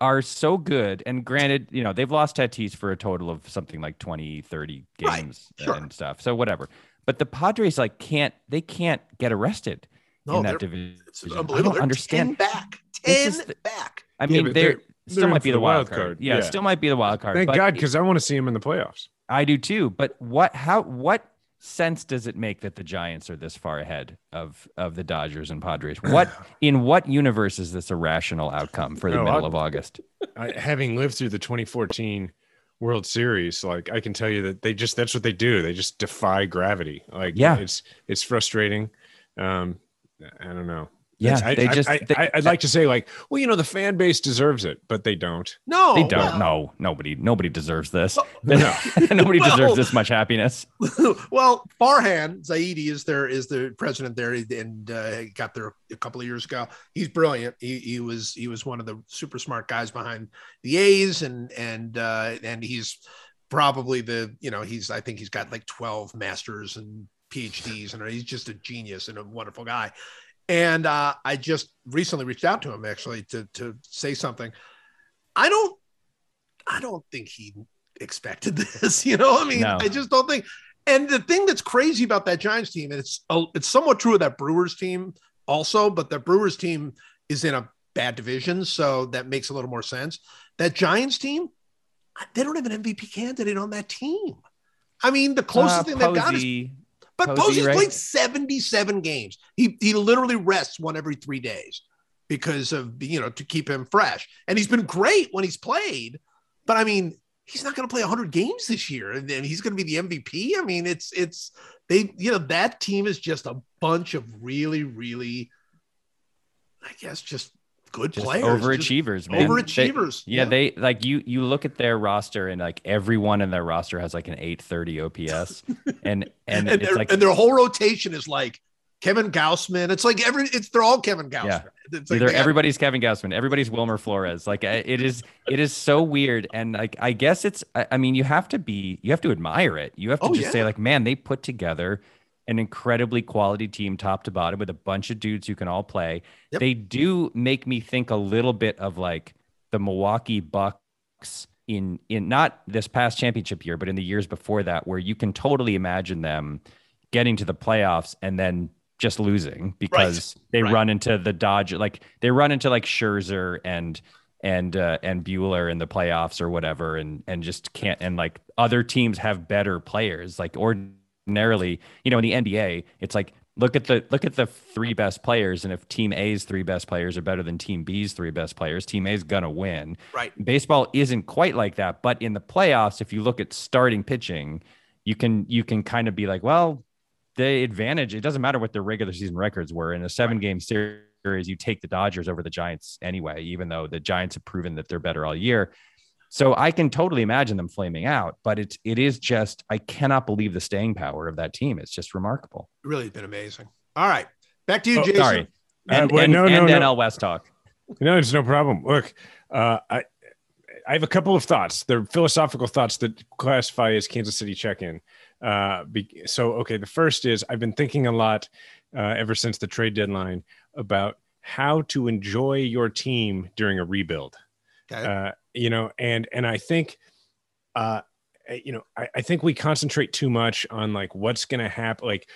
are so good. And granted, you know they've lost Tatis for a total of something like 20, 30 Right, games sure. and stuff. So whatever. But the Padres like can't they can't get arrested No, in that division. It's I don't understand. 10 back. This 10 is the- back. I mean, but they're, they're- still they're might be the the wild wild card. card. Yeah, Yeah. still might be the wild card. Thank but God, because I want to see him in the playoffs. I do too. But what how what sense does it make that the Giants are this far ahead of of the Dodgers and Padres? What in what universe is this a rational outcome for the No, middle I- of August? I, having lived through the 2014 World Series, like I can tell you that they just that's what they do. They just defy gravity. Like Yeah. it's it's frustrating. Um, I don't know. Yeah, I, they I- just I, they, I, would like to say like, well, you know, the fan base deserves it, but they don't. No, they don't. well- No, nobody nobody deserves this. No. nobody Well- deserves this much happiness. well, Farhan Zaidi is there is the president there, and uh, got there a couple of years ago. He's brilliant. He, he was he was one of the super smart guys behind the A's, and and uh, and he's probably the you know he's I think he's got like twelve masters and PhDs, and he's just a genius and a wonderful guy. And uh, I just recently reached out to him actually to to say something. I don't I don't think he expected this. You know, I mean, No. I just don't think. And the thing that's crazy about that Giants team, and it's uh, it's somewhat true of that Brewers team also, but the Brewers team is in a bad division, so that makes a little more sense. That Giants team, they don't have an MVP candidate on that team. I mean, the closest Uh, thing they've got is, Posey- but Posey, Posey's right? played 77 games. He he literally rests one every three days. because of you know to keep him fresh. And he's been great when he's played, but I mean, he's not going to play 100 games this year, and then he's going to be the MVP. I mean, it's it's they you know that team is just a bunch of really really, I guess, just good Just players, overachievers, man. They- overachievers. yeah, they like you. You look at their roster, and like everyone in their roster has like an 830 OPS, and and, and, it's their, like and their whole rotation is like Kevin Gausman. It's like every it's they're all Kevin Gausman. Yeah. It's like Either they got- everybody's Kevin Gausman, everybody's Wilmer Flores. Like it is, it is so weird. And like I guess it's, I, I mean, you have to be, you have to admire it. You have to Oh, just say like, man, they put together an incredibly quality team, top to bottom, with a bunch of dudes who can all play. Yep. They do make me think a little bit of like the Milwaukee Bucks in in not this past championship year, but in the years before that, where you can totally imagine them getting to the playoffs and then just losing because they right. run into the Dodge like they run into like Scherzer and and uh, and Buehler in the playoffs or whatever and and just can't and like other teams have better players like ordinarily you know in the NBA it's like look at the look at the three best players and if team A's three best players are better than team B's three best players team A's gonna win. Right. baseball isn't quite like that but in the playoffs if you look at starting pitching you can you can kind of be like well the advantage it doesn't matter what their regular season records were. In a seven game series you take the dodgers over the giants anyway even though the giants have proven that they're better all year so i can totally imagine them flaming out but it's it is just i cannot believe the staying power of that team it's just remarkable Really been amazing. All right, back to you, Oh, Jason. sorry Uh, and, wait, and, no, no, and no. nl west talk No, it's no problem. Look, uh, I I have a couple of thoughts. They're philosophical thoughts that classify as Kansas City check-in. Uh, be, so, okay, the first is I've been thinking a lot uh, ever since the trade deadline about how to enjoy your team during a rebuild. Okay. You know, and and I think, uh, you know, I, I think we concentrate too much on like what's going to happen, like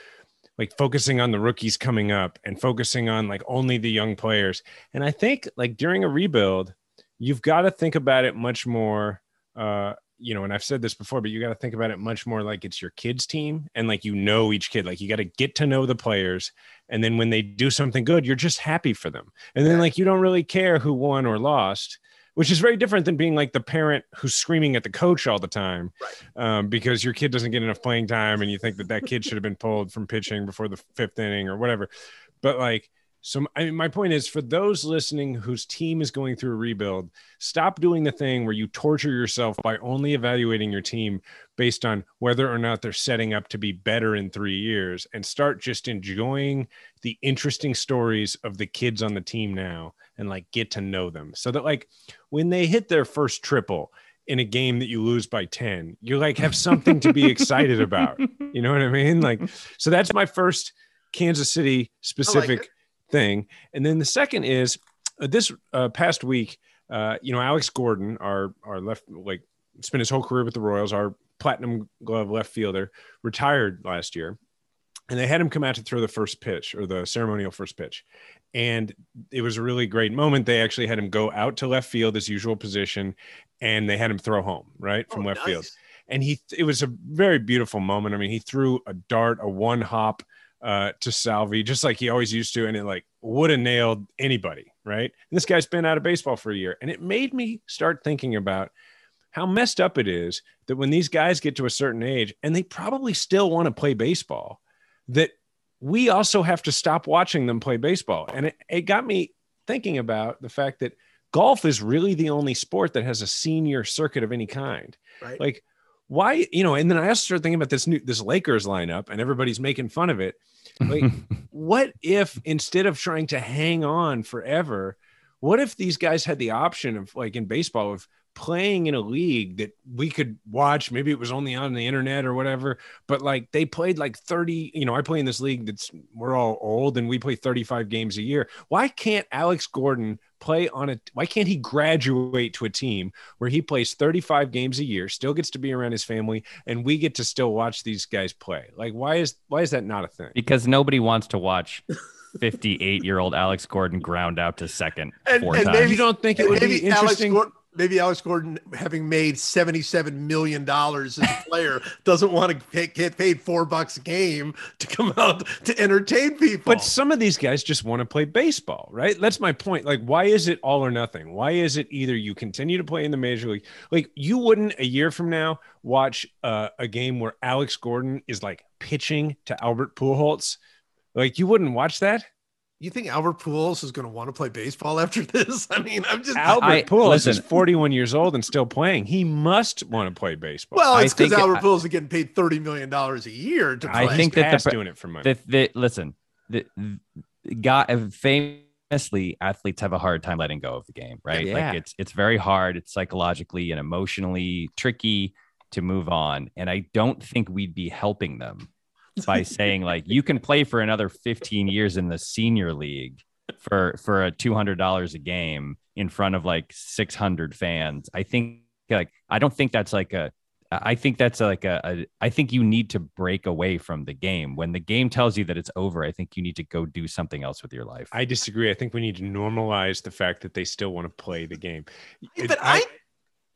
like focusing on the rookies coming up and focusing on like only the young players. And I think like during a rebuild, you've got to think about it much more. Uh, you know, and I've said this before, but you got to think about it much more like it's your kids' team and like you know each kid. Like you got to get to know the players, and then when they do something good, you're just happy for them. And then like you don't really care who won or lost, which is very different than being like the parent who's screaming at the coach all the time um, because your kid doesn't get enough playing time and you think that that kid should have been pulled from pitching before the fifth inning or whatever. But like, so I mean, my point is for those listening whose team is going through a rebuild, stop doing the thing where you torture yourself by only evaluating your team based on whether or not they're setting up to be better in three years and start just enjoying the interesting stories of the kids on the team now and like get to know them. So that like when they hit their first triple in a game that you lose by 10 you like have something to be excited about. You know what i mean? Like so that's my first kansas city specific it. thing. And then the second is uh, this uh, past week uh, you know alex gordon our our left like spent his whole career with the royals our platinum glove left fielder retired last year and they had him come out to throw the first pitch or the ceremonial first pitch and it was a really great moment they actually had him go out to left field his usual position and they had him throw home right from Oh, left nice. field and he it was a very beautiful moment i mean he threw a dart a one hop uh, to Salvy, just like he always used to, and it like would have nailed anybody, right? And this guy's been out of baseball for a year, and it made me start thinking about how messed up it is that when these guys get to a certain age, and they probably still want to play baseball, that we also have to stop watching them play baseball, and it, it got me thinking about the fact that golf is really the only sport that has a senior circuit of any kind. Right. like why you know and then i also started thinking about this new this lakers lineup and everybody's making fun of it. Like what if instead of trying to hang on forever what if these guys had the option of like in baseball of playing in a league that we could watch. Maybe it was only on the internet or whatever but like they played like 30 you know i play in this league that's we're all old and we play 35 games a year. Why can't alex gordon play on a why can't he graduate to a team where he plays 35 games a year still gets to be around his family and we get to still watch these guys play? Like why is why is that not a thing? Because nobody wants to watch 58 year old alex gordon ground out to second And- four and times. maybe- you don't think it would Maybe be Alex interesting? Gordon, maybe Alex Gordon, having made seventy-seven million dollars as a player, doesn't want to pay, get paid four bucks a game to come out to entertain people. But some of these guys just want to play baseball, right? That's my point. Like, why is it all or nothing? Why is it either you continue to play in the major league? Like, you wouldn't a year from now watch uh, a game where Alex Gordon is like pitching to Albert Pujols. Like, you wouldn't watch that. You think Albert Pujols is going to want to play baseball after this? I mean, I'm just Albert I- Pujols is 41 years old and still playing. He must want to play baseball. well, it's because Albert I- Pujols is getting paid thirty million dollars a year to play. I think that the doing it for money. the, the listen the, the guy uh, famously athletes have a hard time letting go of the game right Yeah. like it's it's very hard it's psychologically and emotionally tricky to move on and i don't think we'd be helping them by saying like you can play for another 15 years in the senior league for for a $200 a game in front of like 600 fans i think like i don't think that's like a I think that's like a, a. I think you need to break away from the game. When the game tells you that it's over, I think you need to go do something else with your life. I disagree. I think we need to normalize the fact that they still want to play the game. It- but I,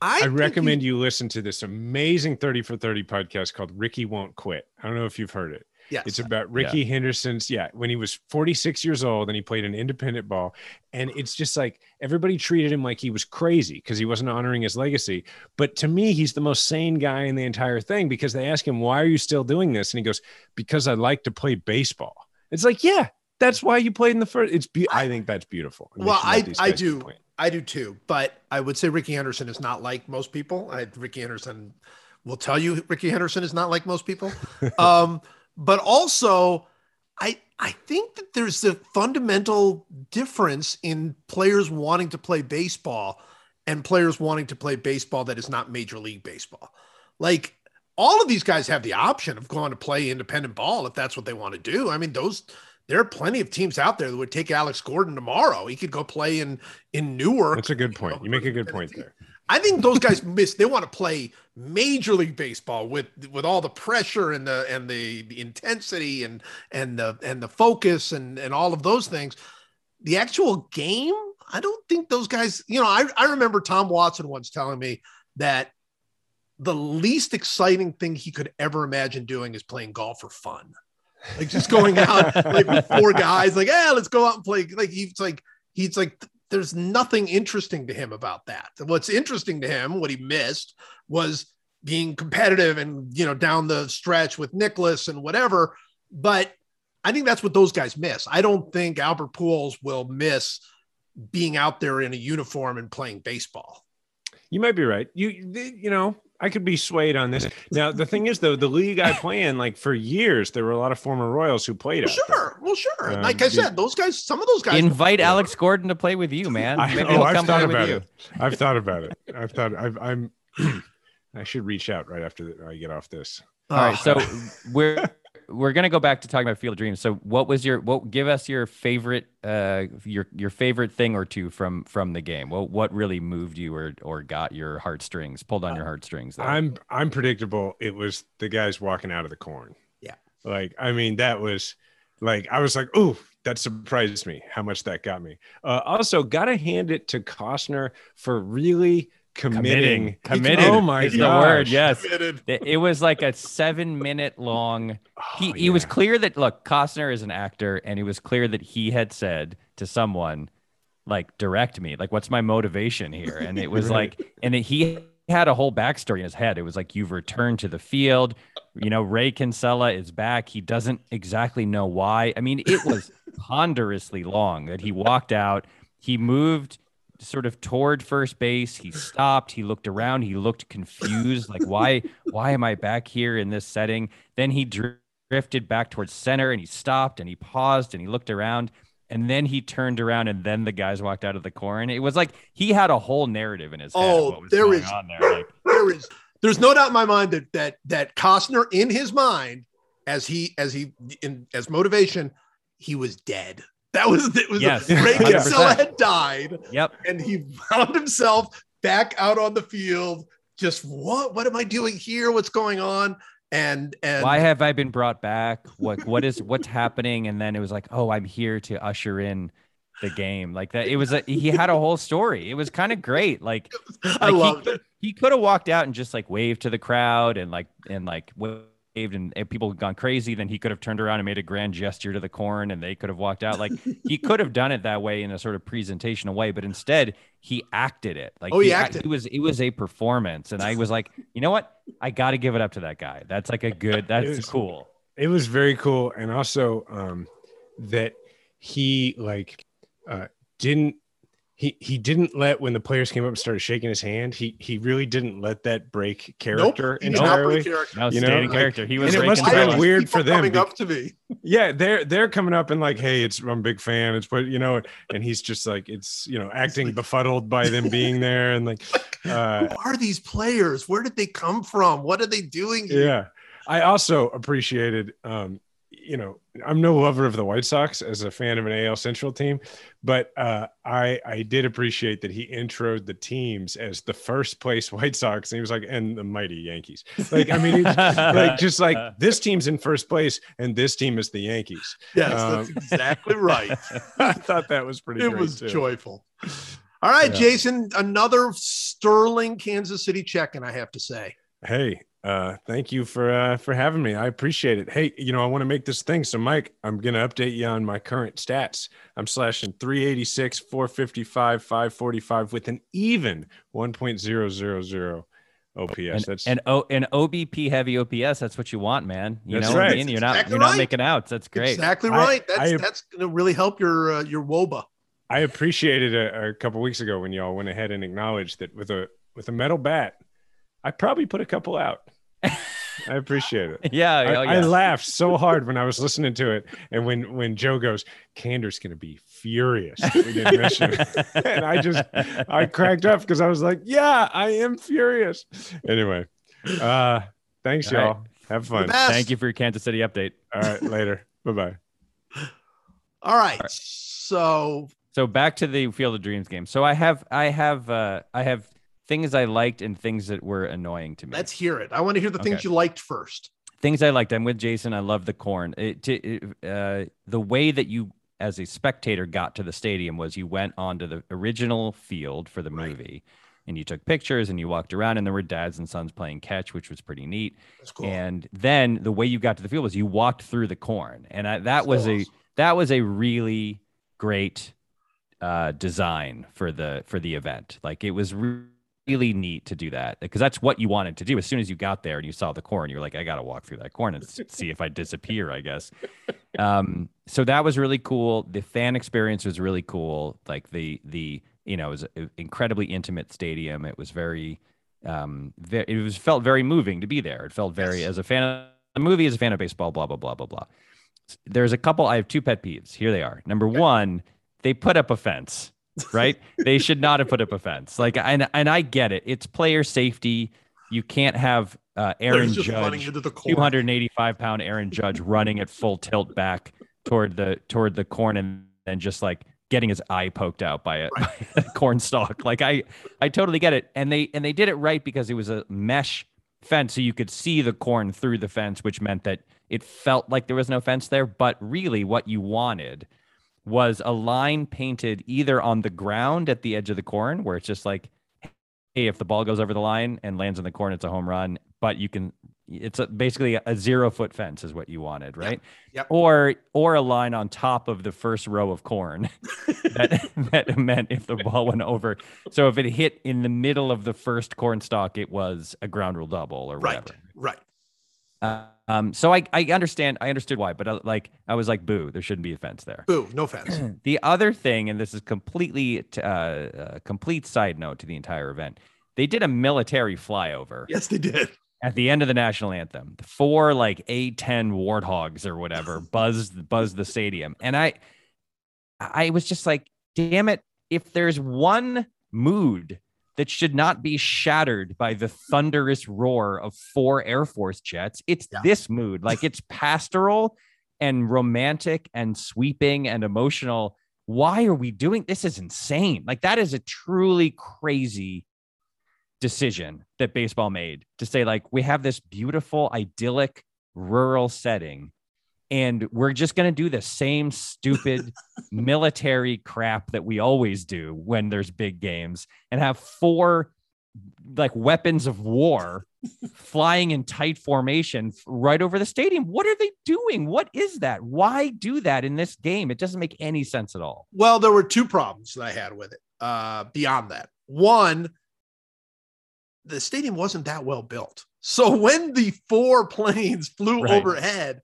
I, I recommend you. you listen to this amazing 30 for 30 podcast called Ricky Won't Quit. I don't know if you've heard it. Yes, It's about Ricky Henderson's, yeah, when he was 46 years old and he played an independent ball. And it's just like everybody treated him like he was crazy because he wasn't honoring his legacy. But to me, he's the most sane guy in the entire thing because they ask him, Why are you still doing this? And he goes, Because I like to play baseball. It's like, Yeah, that's why you played in the first. It's be- I think that's beautiful. And Well, I- I do. keep playing. I do too, but I would say Ricky Henderson is not like most people. I, Ricky Henderson will tell you Ricky Henderson is not like most people. um, but also, I I think that there's a fundamental difference in players wanting to play baseball and players wanting to play baseball that is not Major League Baseball. Like all of these guys have the option of going to play independent ball if that's what they want to do. I mean, those there are plenty of teams out there that would take Alex Gordon tomorrow. He could go play in in Newark. That's a good point. You make a good point there. I think those guys miss. They want to play Major League Baseball with with all the pressure and the and the, the intensity and and the and the focus and and all of those things. The actual game, I don't think those guys. You know, I I remember Tom Watson once telling me that the least exciting thing he could ever imagine doing is playing golf for fun. Like just going out like with four guys, like, yeah, let's go out and play. Like he's like, he's like, there's nothing interesting to him about that. What's interesting to him, what he missed was being competitive and you know down the stretch with Nicklaus and whatever. But I think that's what those guys miss. I don't think Albert Pujols will miss being out there in a uniform and playing baseball. You might be right. You you know, I could be swayed on this. Now the thing is though, the league I play in, like for years, there were a lot of former Royals who played Well, out there. sure, well, sure. Um, like I said, those guys, some of those guys Invite Alex Gordon to play with you, man. I, Maybe oh, he'll I've come play thought with about you. it. I've thought about it. I've thought I've, I'm. I should reach out right after I get off this. All right, so we're we're gonna go back to talking about Field of Dreams. So, what was your what? Give us your favorite uh your your favorite thing or two from from the game. What what really moved you or or got your heartstrings pulled on your heartstrings? There? I'm I'm predictable. It was the guys walking out of the corn. Yeah. Like I mean, that was like I was like, oh, that surprised me how much that got me. Uh, also, gotta hand it to Costner for really committing. committed. Oh my is the word. Yes. committed. It it was like a seven minute long. Oh, he, Oh, he was yeah. clear that look, Costner is an actor, and it was clear that he had said to someone, like, direct me. Like, what's my motivation here? And it was Right. like, and it, he had a whole backstory in his head. It was like, you've returned to the field. You know, Ray Kinsella is back. He doesn't exactly know why. I mean, it was ponderously long that he walked out. He moved sort of toward first base. He stopped. He looked around. He looked confused, like why why am I back here in this setting? Then he drifted back towards center and he stopped and he paused and he looked around and then he turned around and then the guys walked out of the corn. It was like he had a whole narrative in his head. Oh, what was there going is- on there. Like there is there's no doubt in my mind that that that Costner in his mind as he as he in as motivation he was dead. That was it was Yes, Ray 100%. Kinsella had died Yep. and he found himself back out on the field. Just what what am I doing here? What's going on? And and Why have I been brought back? What what is what's happening? And then it was like, oh, I'm here to usher in the game like that. It was a he had a whole story. It was kind of great. Like, I like, loved he, it. He could have walked out and just like waved to the crowd and like and like waved and, and people had gone crazy. Then he could have turned around and made a grand gesture to the corn and they could have walked out. Like he could have done it that way in a sort of presentational way, but instead he acted it. Like Oh, he act- acted. It was it was a performance, and I was like, you know what? I got to give it up to that guy. That's like a good. That's was- cool. it was very cool and also um that he like uh didn't he he didn't let when the players came up and started shaking his hand he he really didn't let that break character He did break entirely character. That was You know, like- character. He was and it must have been weird for them coming bec- up to me. yeah they're they're coming up and like hey it's i'm a big fan it's but you know and he's just like it's you know acting befuddled by them being there and like uh Who are these players? Where did they come from? What are they doing? here? yeah i also appreciated um you know i'm no lover of the white sox as a fan of an al central team but uh i i did appreciate that he introed the teams as the first place white sox and he was like and the mighty yankees like i mean it's like just like this team's in first place and this team is the yankees Yes, Um, that's exactly right. i thought that was pretty it great was too. joyful. All right, Yeah. Jason, another sterling Kansas City check-in, I have to say. Hey, uh, thank you for uh, for having me. I appreciate it. Hey, you know, I want to make this thing. So, Mike, I'm gonna update you on my current stats. I'm slashing 386, 455, 545 with an even 1.000 OPS. And, That's and oh, an OBP heavy OPS. That's what you want, man. You That's know what I right. mean? You're not Exactly you're not right. making outs. That's great. Exactly I- right. That's I- that's going to really help your uh, your WOBA. I appreciated a, a couple weeks ago when y'all went ahead and acknowledged that with a with a metal bat, I probably put a couple out. I appreciate it. Yeah, I, oh, I laughed so hard when I was listening to it, and when when Joe goes, Kander's going to be furious. We didn't mention, it." and I just I cracked up because I was like, yeah, I am furious. Anyway, uh, thanks All right. y'all. Have fun. Thank you for your Kansas City update. All right, later. Bye bye. All right. So So back to the Field of Dreams game. So I have I have uh I have things I liked and things that were annoying to me. let's hear it. I want to hear the things you liked first. things I liked. I'm with Jason. I love the corn. It, to, it, uh, the way that you, as a spectator, got to the stadium was you went onto the original field for the Right. movie, and you took pictures and you walked around, and there were dads and sons playing catch, which was pretty neat. That's cool. And then the way you got to the field was you walked through the corn, and I, that That's was a that was a really great uh, design for the for the event. Like it was re- really neat to do that because that's what you wanted to do. As soon as you got there and you saw the corn, you were like, I got to walk through that corn and see if I disappear. I guess. Um, so that was really cool. The fan experience was really cool. Like the the you know it was an incredibly intimate stadium. It was very um ve- it was felt very moving to be there. It felt very Yes. as a fan of the movie, as a fan of baseball, blah blah blah blah blah. There's a couple. I have two pet peeves. Here they are. Number one, they put up a fence. Right? they should not have put up a fence. Like and and I get it. It's player safety. You can't have uh, Aaron There's just running Judge into the corn. 285 pound Aaron Judge running at full tilt back toward the toward the corn and then just like getting his eye poked out by a, by a corn stalk. Like I I totally get it. And they and they did it right because it was a mesh fence so you could see the corn through the fence, which meant that it felt like there was no fence there. But really what you wanted was a line painted either on the ground at the edge of the corn where it's just like hey, if the ball goes over the line and lands in the corn, it's a home run. But you can, it's a, basically a zero foot fence is what you wanted, right? Yep. Or or a line on top of the first row of corn that that meant if the ball went over. So if it hit in the middle of the first corn stalk, it was a ground rule double or Right. whatever. Right. Uh, um, so I I understand, I understood why, but I, like I was like, boo, there shouldn't be a fence there. Boo. No fence. The other thing, and this is completely t- uh, a complete side note to the entire event, they did a military flyover yes, they did. at the end of the national anthem. The four like A10 warthogs or whatever buzzed buzzed the stadium, and I I was just like, damn it! If there's one mood that should not be shattered by the thunderous roar of four Air Force jets, it's Yeah. this mood. Like it's pastoral and romantic and sweeping and emotional. Why are we doing this? Is insane. Like that is a truly crazy decision that baseball made to say like we have this beautiful idyllic rural setting and we're just going to do the same stupid military crap that we always do when there's big games and have four like weapons of war flying in tight formation right over the stadium. What are they doing? What is that? Why do that in this game? It doesn't make any sense at all. Well, there were two problems that I had with it. Uh, beyond that, one, the stadium wasn't that well built. So when the four planes flew Right. overhead,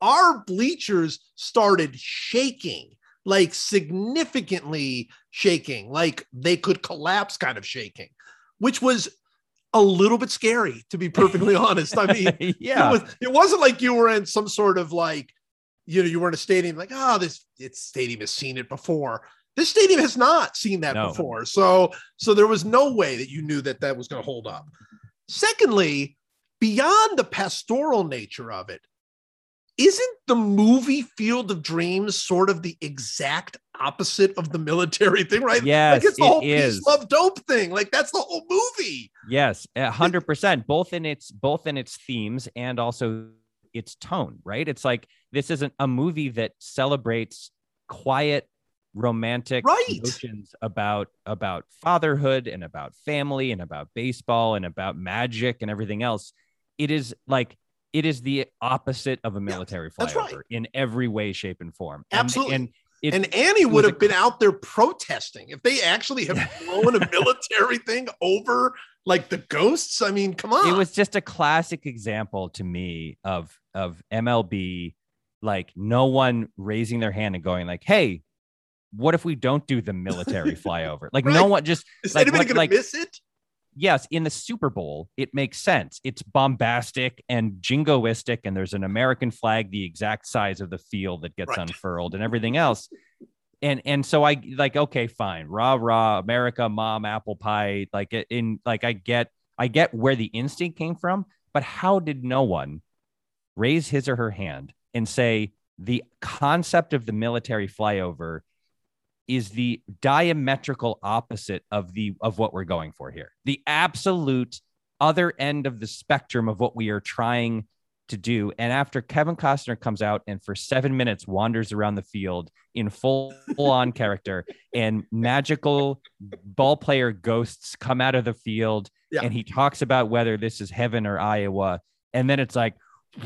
our bleachers started shaking, like significantly shaking, like they could collapse, kind of shaking, which was a little bit scary, to be perfectly honest. I mean, yeah. it, was, it wasn't like you were in some sort of like, you know, you were in a stadium like, oh, this it's stadium has seen it before. This stadium has not seen that No. before. So, so there was no way that you knew that that was going to hold up. Secondly, beyond the pastoral nature of it, isn't the movie Field of Dreams sort of the exact opposite of the military thing, right? Yes, like it's the it whole is. peace, love, dope thing. Like that's the whole movie. Yes, a hundred percent. Both in its both in its themes and also its tone. Right. It's like this isn't a movie that celebrates quiet, romantic Right. notions about about fatherhood and about family and about baseball and about magic and everything else. It is like it is the opposite of a military right. flyover in every way, shape, and form. Absolutely. And, it, and Annie would a have been out there protesting if they actually have flown a military thing over like the ghosts. I mean, come on. it was just a classic example to me of of MLB like no one raising their hand and going like hey what if we don't do the military flyover like no one just Is like, anybody going like- to miss it? Yes in the super bowl it makes sense. It's bombastic and jingoistic and there's an american flag the exact size of the field that gets Right. unfurled and everything else. And and so i like okay fine. Rah rah america mom apple pie like in like i get i get where the instinct came from but how did no one raise his or her hand and say the concept of the military flyover is the diametrical opposite of the of what we're going for here. The absolute other end of the spectrum of what we are trying to do. And after Kevin Costner comes out and for seven minutes wanders around the field in full, full on character, and magical ball player ghosts come out of the field, Yeah. and he talks about whether this is heaven or Iowa, and then it's like,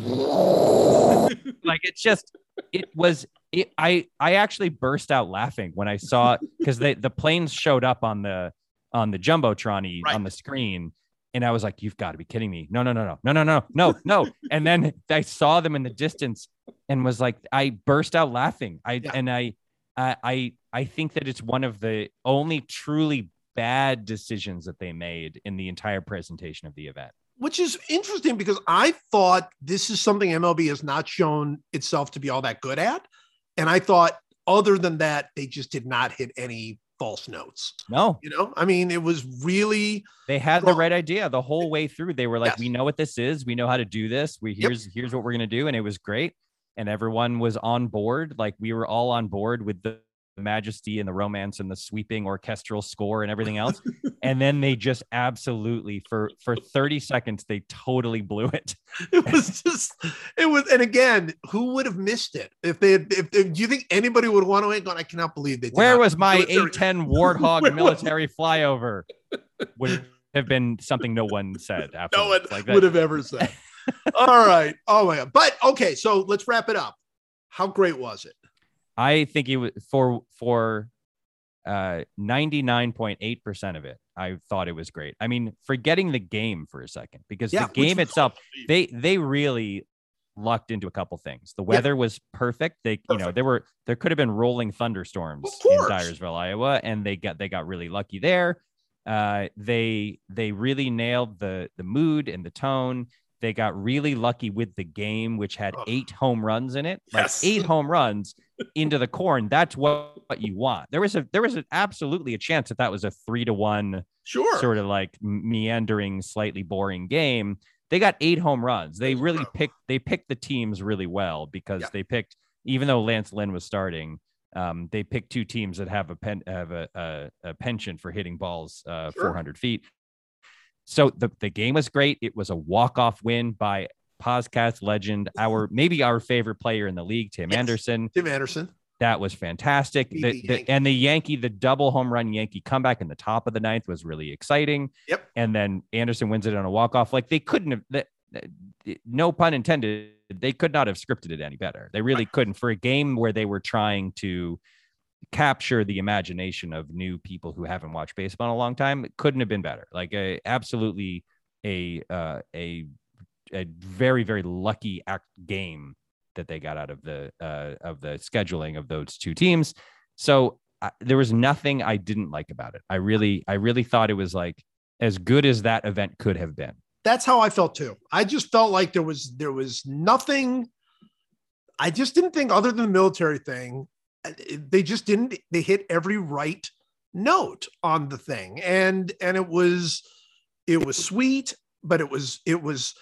like it's just it was it, I I actually burst out laughing when I saw because the the planes showed up on the on the jumbotron Right. on the screen, and I was like, "You've got to be kidding me! No, no, no, no, no, no, no, no, no!" And then I saw them in the distance and was like, I burst out laughing. I Yeah. and I I I I think that it's one of the only truly bad decisions that they made in the entire presentation of the event. Which is interesting because I thought this is something MLB has not shown itself to be all that good at. And I thought, other than that, they just did not hit any false notes. No, You know, I mean, it was really they had the right idea the whole way through. They were like, Yes. "We know what this is. We know how to do this. We Yep. here's here's what we're gonna do," and it was great. And everyone was on board. Like we were all on board with the majesty and the romance and the sweeping orchestral score and everything else. and then they just absolutely for for 30 seconds they totally blew it. it was just it was and again who would have missed it if they had if, if do you think anybody would want to have gone i cannot believe they did Where was my A10 Warthog was- military flyover? Would have been something no one said after no one like that. would have ever said all right oh my god but okay so let's wrap it up how great was it I think it was for for uh 99.8% of it. I thought it was great. I mean, forgetting the game for a second because Yeah, the game itself, they they really lucked into a couple things. The weather was perfect. They, you know, there were there could have been rolling thunderstorms in. Dyersville, Iowa, and they got they got really lucky there. Uh, they they really nailed the the mood and the tone. They got really lucky with the game, which had eight home runs in it, like Yes. eight home runs into the corn. That's what, what you want. There was a there was a, absolutely a chance that that was a three to one sure sort of like meandering, slightly boring game. They got eight home runs. They really picked they picked the teams really well because Yeah. they picked even though Lance Lynn was starting, um, they picked two teams that have a pen have a, a, a penchant for hitting balls uh, Sure. 400 feet. So the, the game was great. It was a walk off win by podcast legend, our maybe our favorite player in the league, Tim Yes. Anderson. Tim Anderson. That was fantastic. The, the the, and the Yankee, the double home run Yankee comeback in the top of the ninth was really exciting. Yep. And then Anderson wins it on a walk off. Like they couldn't have. That, no pun intended. They could not have scripted it any better. They really couldn't for a game where they were trying to capture the imagination of new people who haven't watched baseball in a long time. It couldn't have been better. Like a absolutely a uh, a a very very lucky act game that they got out of the uh, of the scheduling of those two teams. So I, there was nothing I didn't like about it. I really I really thought it was like as good as that event could have been. That's how I felt too. I just felt like there was there was nothing. I just didn't think other than the military thing, uh, they just didn't. They hit every right note on the thing, and and it was it was sweet, but it was it was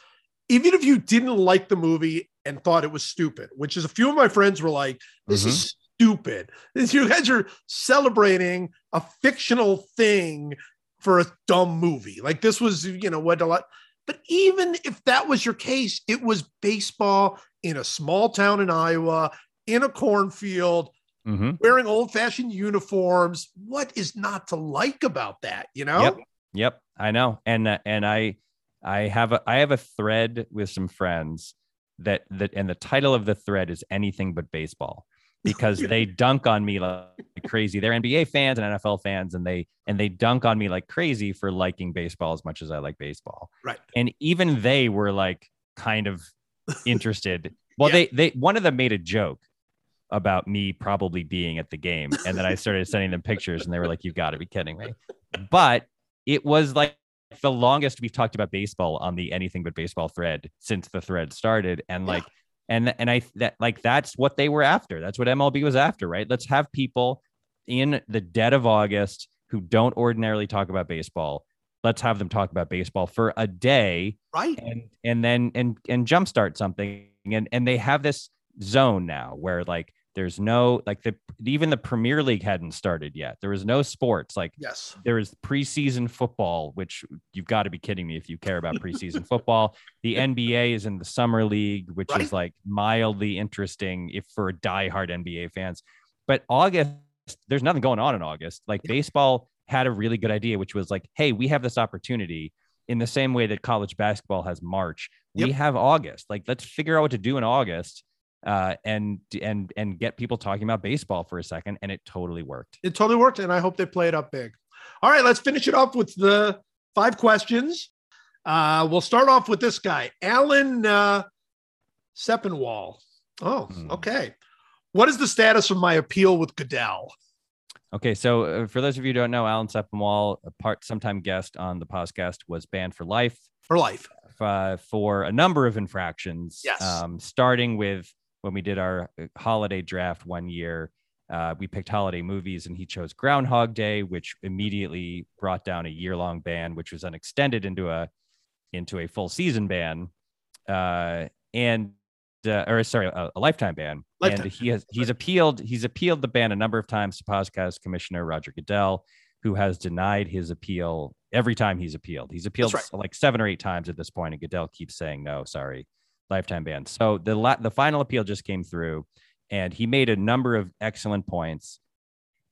even if you didn't like the movie and thought it was stupid, which is a few of my friends were like, "This is stupid. You guys are celebrating a fictional thing for a dumb movie. Like this was, you know, what a lot." But even if that was your case, it was baseball in a small town in Iowa, in a cornfield, Mm-hmm. wearing old fashioned uniforms. What is not to like about that? You know? Yep. Yep, I know. And uh, and I I have a I have a thread with some friends that that and the title of the thread is anything but baseball because they dunk on me like crazy. They're NBA fans and NFL fans and they and they dunk on me like crazy for liking baseball as much as I like baseball. Right. And even they were like kind of interested. Well, Yeah. they they one of them made a joke about me probably being at the game and then I started sending them pictures and they were like you've got to be kidding me but it was like the longest we've talked about baseball on the anything but baseball thread since the thread started. And Yeah. like and and i that like that's what they were after. That's what mlb was after right? Let's have people in the dead of august who don't ordinarily talk about baseball. Let's have them talk about baseball for a day Right. and and then and and jumpstart something. And and they have this zone now where like there's no like the even the premier league hadn't started yet there was no sports like Yes. there is preseason football, which you've got to be kidding me if you care about preseason football. The NBA is in the summer league, which Right. is like mildly interesting if for diehard NBA fans. But August, there's nothing going on in August. Like baseball had a really good idea, which was like, hey, we have this opportunity in the same way that college basketball has March. We have August. Like, let's figure out what to do in August. Uh, and and and get people talking about baseball for a second, and it totally worked. It totally worked, and I hope they play it up big. All right, let's finish it off with the five questions. Uh, we'll start off with this guy, Alan uh, Sepinwall. Oh, Hmm. okay. What is the status of my appeal with Goodell? Okay, so uh, for those of you who don't know, Alan Sepinwall, a part sometime guest on the podcast, was banned for life For life. uh, for a number of infractions. Yes. Um, starting with when we did our uh, holiday draft one year, uh, we picked holiday movies, and he chose Groundhog Day, which immediately brought down a year-long ban, which was then extended into a into a full season ban, uh, and uh, or sorry, a, a lifetime ban. Lifetime. And he has he's appealed he's appealed the ban a number of times to podcast commissioner Roger Goodell, who has denied his appeal every time he's appealed. He's appealed That's like seven or eight times at this point, and Goodell keeps saying no, sorry, lifetime ban. So the la- the final appeal just came through, and he made a number of excellent points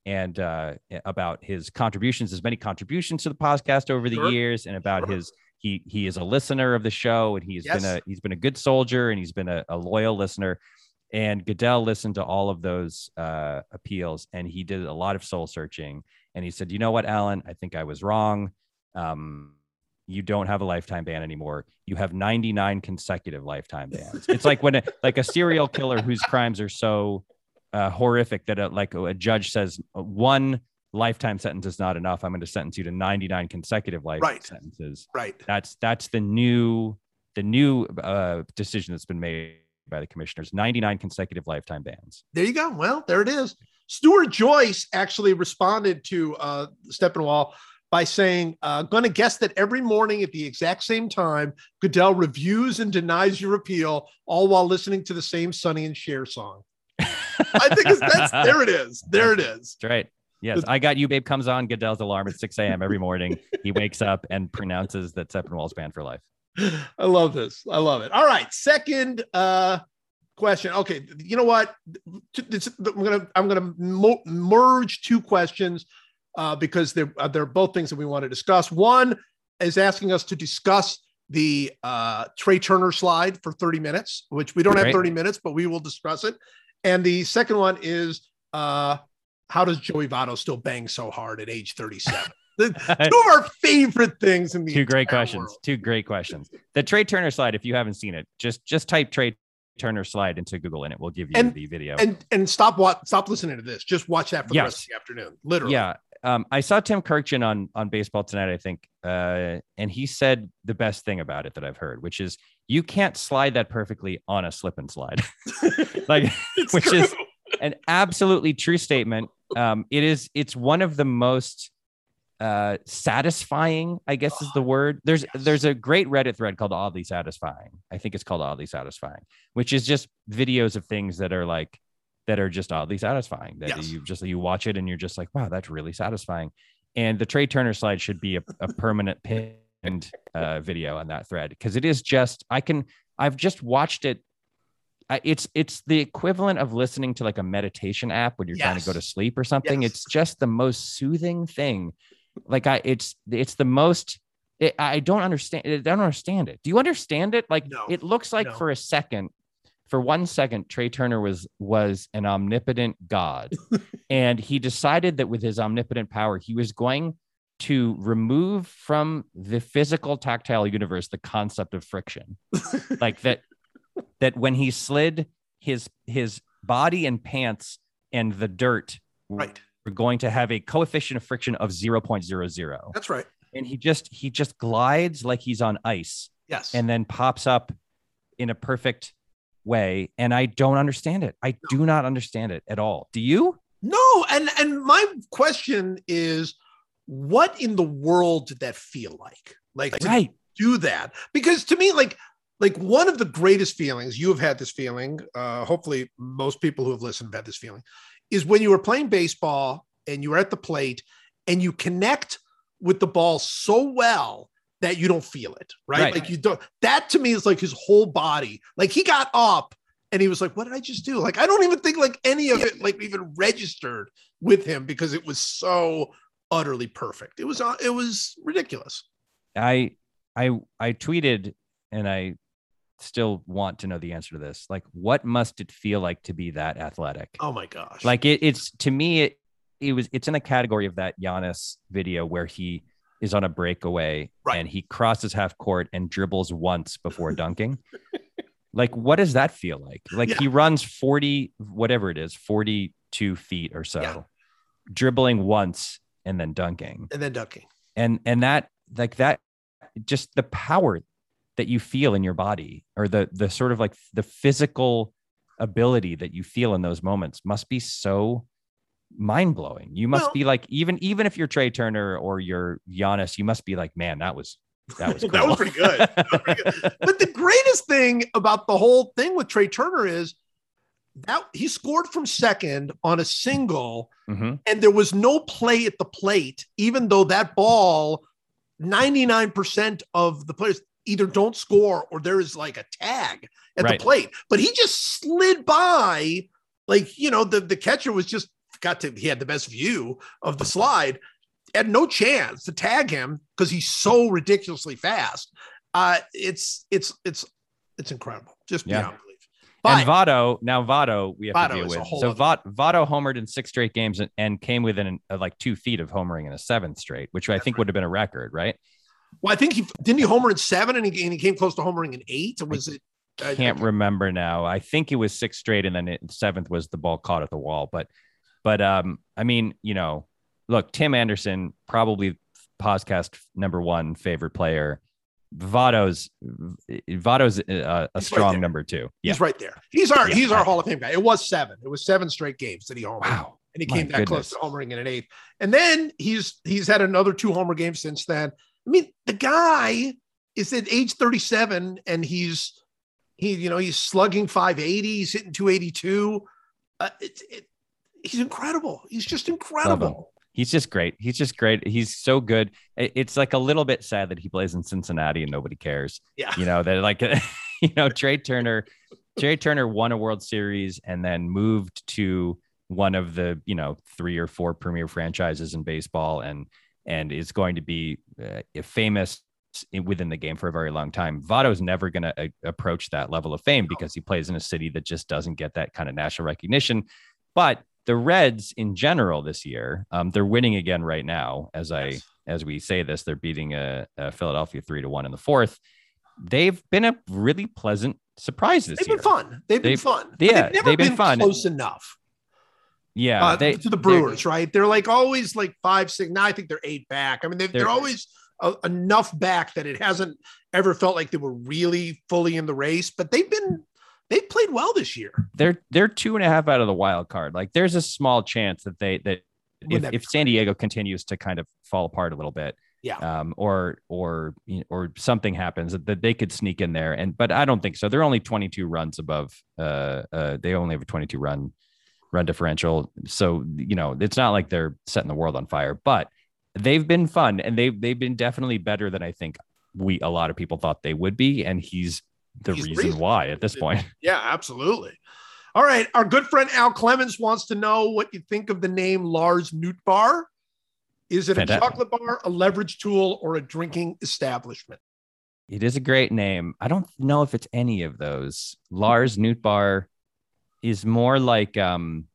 and uh, about his contributions, his many contributions to the podcast over the Sure. years, and about Sure. his he he is a listener of the show, and he's been a he's been a good soldier, and he's been a, a loyal listener. And Goodell listened to all of those uh, appeals, and he did a lot of soul searching. And he said, "You know what, Alan? I think I was wrong. Um, you don't have a lifetime ban anymore. You have 99 consecutive lifetime bans. It's like when a, like a serial killer whose crimes are so uh, horrific that a, like a judge says one lifetime sentence is not enough. I'm going to sentence you to 99 consecutive life Right. sentences. Right. That's that's the new the new uh, decision that's been made by the commissioners. 99 consecutive lifetime bans. There you go. Well, there it is. Stuart Joyce actually responded to uh, Sepinwall by saying, uh, "Going to guess that every morning at the exact same time, Goodell reviews and denies your appeal, all while listening to the same Sonny and Cher song." I think it's, that's there. It is. There it is. That's right. Yes, I got you, babe. Comes on Goodell's alarm at 6 a.m. every morning. He wakes up and pronounces that Sepinwall's banned for life. I love this. I love it. All right, second uh question. Okay, you know what? I'm gonna I'm gonna mo- merge two questions uh, because they're uh, they're both things that we want to discuss. One is asking us to discuss the uh, Trey Turner slide for 30 minutes, which we don't have Great. 30 minutes, but we will discuss it. And the second one is uh, how does Joey Votto still bang so hard at age 37? Two of our favorite things in the Two great questions. world. Two great questions. The Trey Turner slide, if you haven't seen it, just just type Trey Turner slide into Google and it will give you And- the video. And and stop what stop listening to this. Just watch that for the rest of the afternoon. Literally. Yeah. Um, I saw Tim Kurkjian on on baseball tonight, I think, uh, and he said the best thing about it that I've heard, which is you can't slide that perfectly on a slip and slide, like which true. is an absolutely true statement. Um, it is. It's one of the most uh, satisfying, I guess, is the word. There's Yes. there's a great Reddit thread called "Oddly Satisfying." I think it's called "Oddly Satisfying," which is just videos of things that are like that are just oddly satisfying. That Yes. you just you watch it and you're just like, wow, that's really satisfying. And the Trea Turner slide should be a, a permanent pinned uh, video on that thread because it is just I can I've just watched it. It's it's the equivalent of listening to like a meditation app when you're trying to go to sleep or something. Yes. It's just the most soothing thing. Like I, it's it's the most. It, I don't understand. I don't understand it. Do you understand it? Like No. it looks like No. for a second, for one second, Trea Turner was was an omnipotent god, and he decided that with his omnipotent power, he was going to remove from the physical tactile universe the concept of friction, like that. That when he slid his his body and pants and the dirt Right. were going to have a coefficient of friction of 0.00 That's right. and he just he just glides like he's on ice Yes. and then pops up in a perfect way and i don't understand it i do not understand it at all do you No, and and my question is, what in the world did that feel like? Like to right do that? Because to me, like like one of the greatest feelings you have had this feeling. Uh, hopefully, most people who have listened have had this feeling. Is when you were playing baseball and you were at the plate and you connect with the ball so well that you don't feel it, right? Right. Like you don't. That to me is like his whole body. Like he got up and he was like, "What did I just do?" Like I don't even think like any of it like even registered with him because it was so utterly perfect. It was uh, it was ridiculous. i i i tweeted and i still want to know the answer to this like what must it feel like to be that athletic Oh my gosh! like it, it's to me it, it was it's in a category of that Giannis video where he is on a breakaway Right. and he crosses half court and dribbles once before dunking like what does that feel like like Yeah. he runs 40 whatever it is 42 feet or so Yeah. dribbling once and then dunking and then dunking. and and that like that just the power that you feel in your body or the the sort of like the physical ability that you feel in those moments must be so mind-blowing you must Well- be like even even if you're Trea Turner or you're Giannis you must be like man that was that was That was pretty good. That was pretty But the greatest thing about the whole thing with Trea Turner is that he scored from second on a single, Mhm. and there was no play at the plate, even though that ball, 99% of the players either don't score or there is like a tag at Right. the plate. But he just slid by, like, you know, the, the catcher was just got to, he had the best view of the slide, had no chance to tag him because he's so ridiculously fast. Uh, it's, it's, it's, it's incredible. Just Yeah. beyond belief. But and Votto, now Votto, we have Votto to deal with. So other- Votto homered in six straight games and, and came within uh, like two feet of homering in a seventh straight, which I think right. would have been a record, right? well, I think he didn't he homer in seven and he, and he came close to homering in eight. Or was it? I- I can't remember now. I think it was six straight, and then it, seventh was the ball caught at the wall. But, but um, I mean, you know, look, Tim Anderson probably podcast number one favorite player. Votto's Votto's a, a strong there. number two. Yeah. He's right there. He's our Yeah. he's our Hall of Fame guy. It was seven. It was seven straight games that he homered. Wow. and he My came that close goodness. to homering in an eighth. And then he's he's had another two homer games since then. I mean, the guy is at age 37 and he's he you know he's slugging 580, he's hitting 282. Uh, it, it, he's incredible. He's just incredible. He's just great. He's just great. He's so good. It's like a little bit sad that he plays in Cincinnati and nobody cares. Yeah. You know, they're like, you know, Trea Turner, Trea Turner won a World Series and then moved to one of the, you know, three or four premier franchises in baseball and and is going to be uh, famous within the game for a very long time. Votto's never going to approach that level of fame because he plays in a city that just doesn't get that kind of national recognition. But the Reds in general this year, um, they're winning again right now. As I as we say this, they're beating a, Philadelphia three to one in the fourth. They've been a really pleasant surprise this year. They've year. been fun. They've been They've- fun. Yeah, they've never they've been been, fun. close enough Yeah, uh, they, to the they're- Brewers, right? They're like always like five, six. Now I think they're eight back. I mean, they're, they're, They're- always uh, enough back that it hasn't ever felt like they were really fully in the race. But they've been they've played well this year. they're they're two and a half out of the wild card. Like there's a small chance that they that if, that if San Diego continues to kind of fall apart a little bit, Yeah. um, or or you know, or something happens that, that they could sneak in there. And but I don't think so. They're only 22 runs above. Uh, uh, they only have a 22 run run differential. So you know it's not like they're setting the world on fire, but they've been fun and they've they've been definitely better than I think we a lot of people thought they would be. And he's the reason reason. why at this point. Yeah, absolutely. All right. Our good friend Al Clemens wants to know what you think of the name Lars Nootbar. Is it a chocolate bar, a leverage tool, or a drinking establishment? It is a great name. I don't know if it's any of those. Lars Nootbar is more like um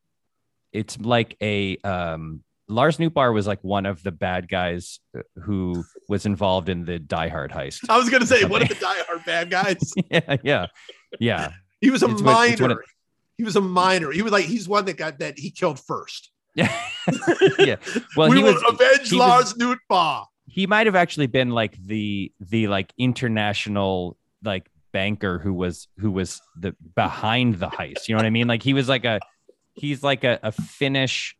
it's like a um Lars Nootbar was like one of the bad guys uh, who was involved in the Die Hard heist. I was going to say one of the Die Hard bad guys. yeah, yeah. Yeah. He was a It's what- what minor. he was a minor. He was like he's one that got that he killed first. Yeah. yeah. Well, we he will was avenge Lars Nootbar. he might have actually been like the the like international like banker who was who was the behind the heist you know what i mean like he was like a he's like a, a finnish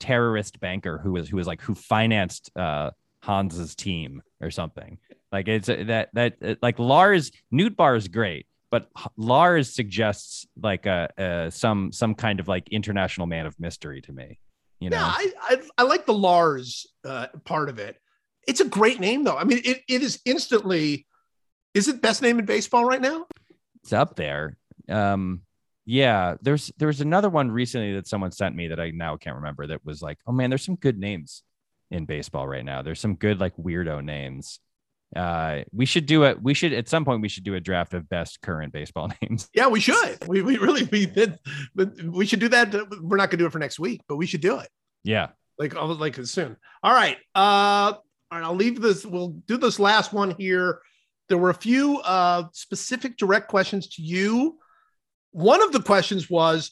terrorist banker who was who was like who financed uh hans's team or something like it's uh, that that uh, like lars Nootbar is great but lars suggests like a, a some some kind of like international man of mystery to me you know Yeah, I, I I like the Lars uh, part of it. It's a great name though. I mean, it, it is instantly. Is it best name in baseball right now? it's up there. Um, yeah, there's there's another one recently that someone sent me that I now can't remember that was like, oh man, there's some good names in baseball right now. There's some good like weirdo names. Uh, we should do it. We should at some point we should do a draft of best current baseball names. Yeah, we should. We, we really we did. We should do that. We're not gonna do it for next week, but we should do it Yeah, like like soon. All right. Uh, all right. I'll leave this. We'll do this last one here. There were a few uh specific direct questions to you. One of the questions was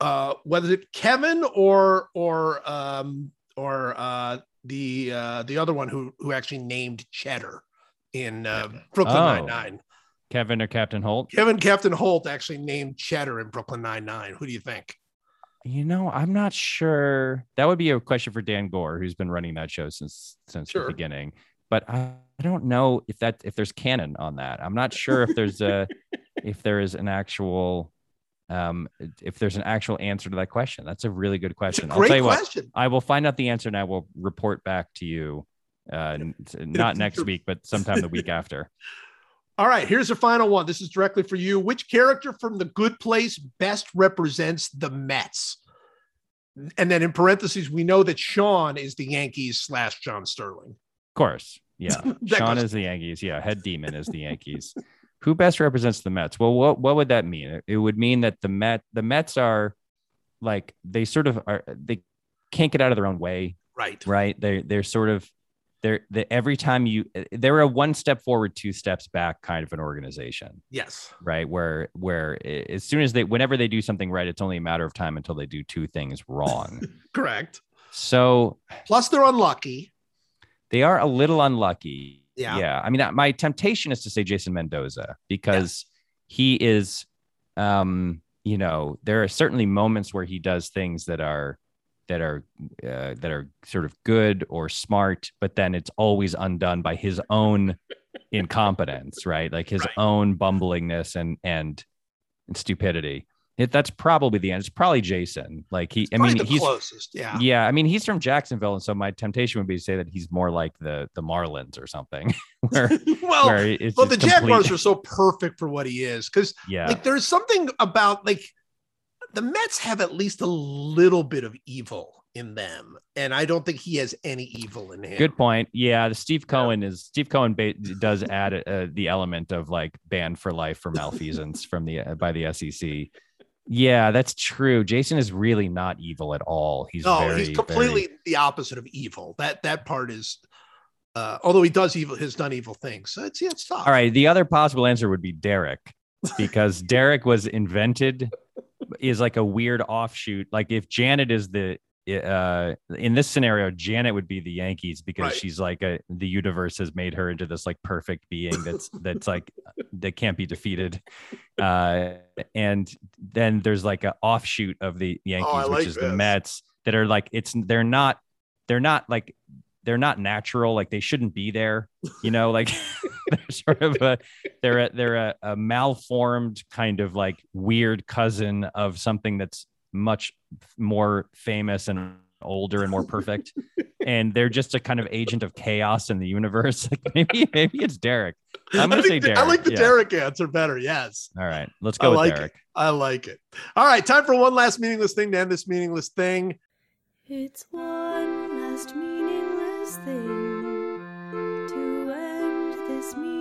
uh whether it Kevin or or um or uh the uh the other one who who actually named Cheddar in uh, Brooklyn Oh. Nine Nine. Kevin or Captain Holt. Kevin Captain Holt actually named Cheddar in Brooklyn Nine Nine. Who do you think? You know, I'm not sure. That would be a question for Dan Goor, who's been running that show since since Sure. the beginning. But I, I don't know if that if there's canon on that. I'm not sure if there's a if there is an actual um if there's an actual answer to that question. That's a really good question. I'll tell you what. I will find out the answer and I will report back to you. Uh, not next week, but sometime the week after. All right, here's the final one. This is directly for you. Which character from The Good Place best represents the Mets? And then in parentheses, we know that Shawn is the Yankees slash John Sterling. Of course. Yeah. Shawn goes- is the Yankees. Yeah. Head demon is the Yankees. Who best represents the Mets? Well, what, what would that mean? It would mean that the Met the Mets are like they sort of are they can't get out of their own way, Right. right? They they're sort of they're they, every time you they're a one step forward, two steps back kind of an organization, Yes. right? Where where as soon as they whenever they do something right, it's only a matter of time until they do two things wrong. Correct. so Plus, they're unlucky. They are a little unlucky. Yeah. Yeah. I mean, uh, my temptation is to say Jason Mendoza because he is, um, you know, there are certainly moments where he does things that are that are uh, that are sort of good or smart, but then it's always undone by his own incompetence, right? Like his Right. own bumblingness and and, and stupidity. It, that's probably the end. It's probably Jason. Like he, I Probably mean, the he's closest. Yeah. yeah. I mean, he's from Jacksonville, and so my temptation would be to say that he's more like the the Marlins or something, where well, where it's well, the complete- Jaguars are so perfect for what he is because yeah, like there's something about like the Mets have at least a little bit of evil in them, and I don't think he has any evil in him. Good point. Yeah, the Steve Cohen is Steve Cohen ba- does add uh, the element of like banned for life for malfeasance from the uh, by the SEC. Yeah, that's true. Jason is really not evil at all. He's no, very, he's completely the opposite of evil. That that part is, uh, although he does evil, has done evil things. So it's yeah, it's tough. all right. The other possible answer would be Derek, because Derek was invented is like a weird offshoot. Like if Janet is the uh in this scenario janet would be the yankees because Right. she's like a the universe has made her into this like perfect being that's that's like that can't be defeated uh and then there's like a offshoot of the yankees Oh, I like which is the mets that are like it's they're not they're not like they're not natural like they shouldn't be there you know like they're sort of a they're a they're a, a malformed kind of like weird cousin of something that's much more famous and older and more perfect and they're just a kind of agent of chaos in the universe like maybe maybe it's derek i'm gonna say derek I like the yeah. Derek answer better. Yes. all right let's I go with like derek it. I like it. All right, time for one last meaningless thing to end this meaningless thing. It's one last meaningless thing to end this meaningless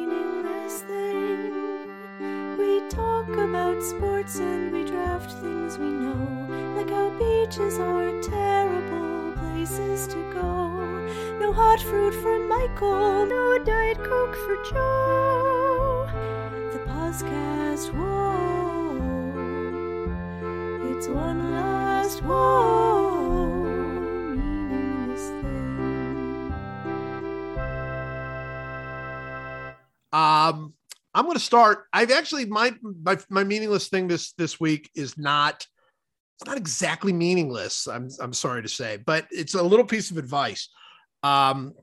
talk about sports and we draft things we know, like how beaches are terrible places to go. No hot fruit for Michael, no Diet Coke for Joe. The podcast, whoa. It's one last whoa. Um, I'm going to start. I've actually my my my meaningless thing this this week is not it's not exactly meaningless. I'm I'm sorry to say, but it's a little piece of advice. Um,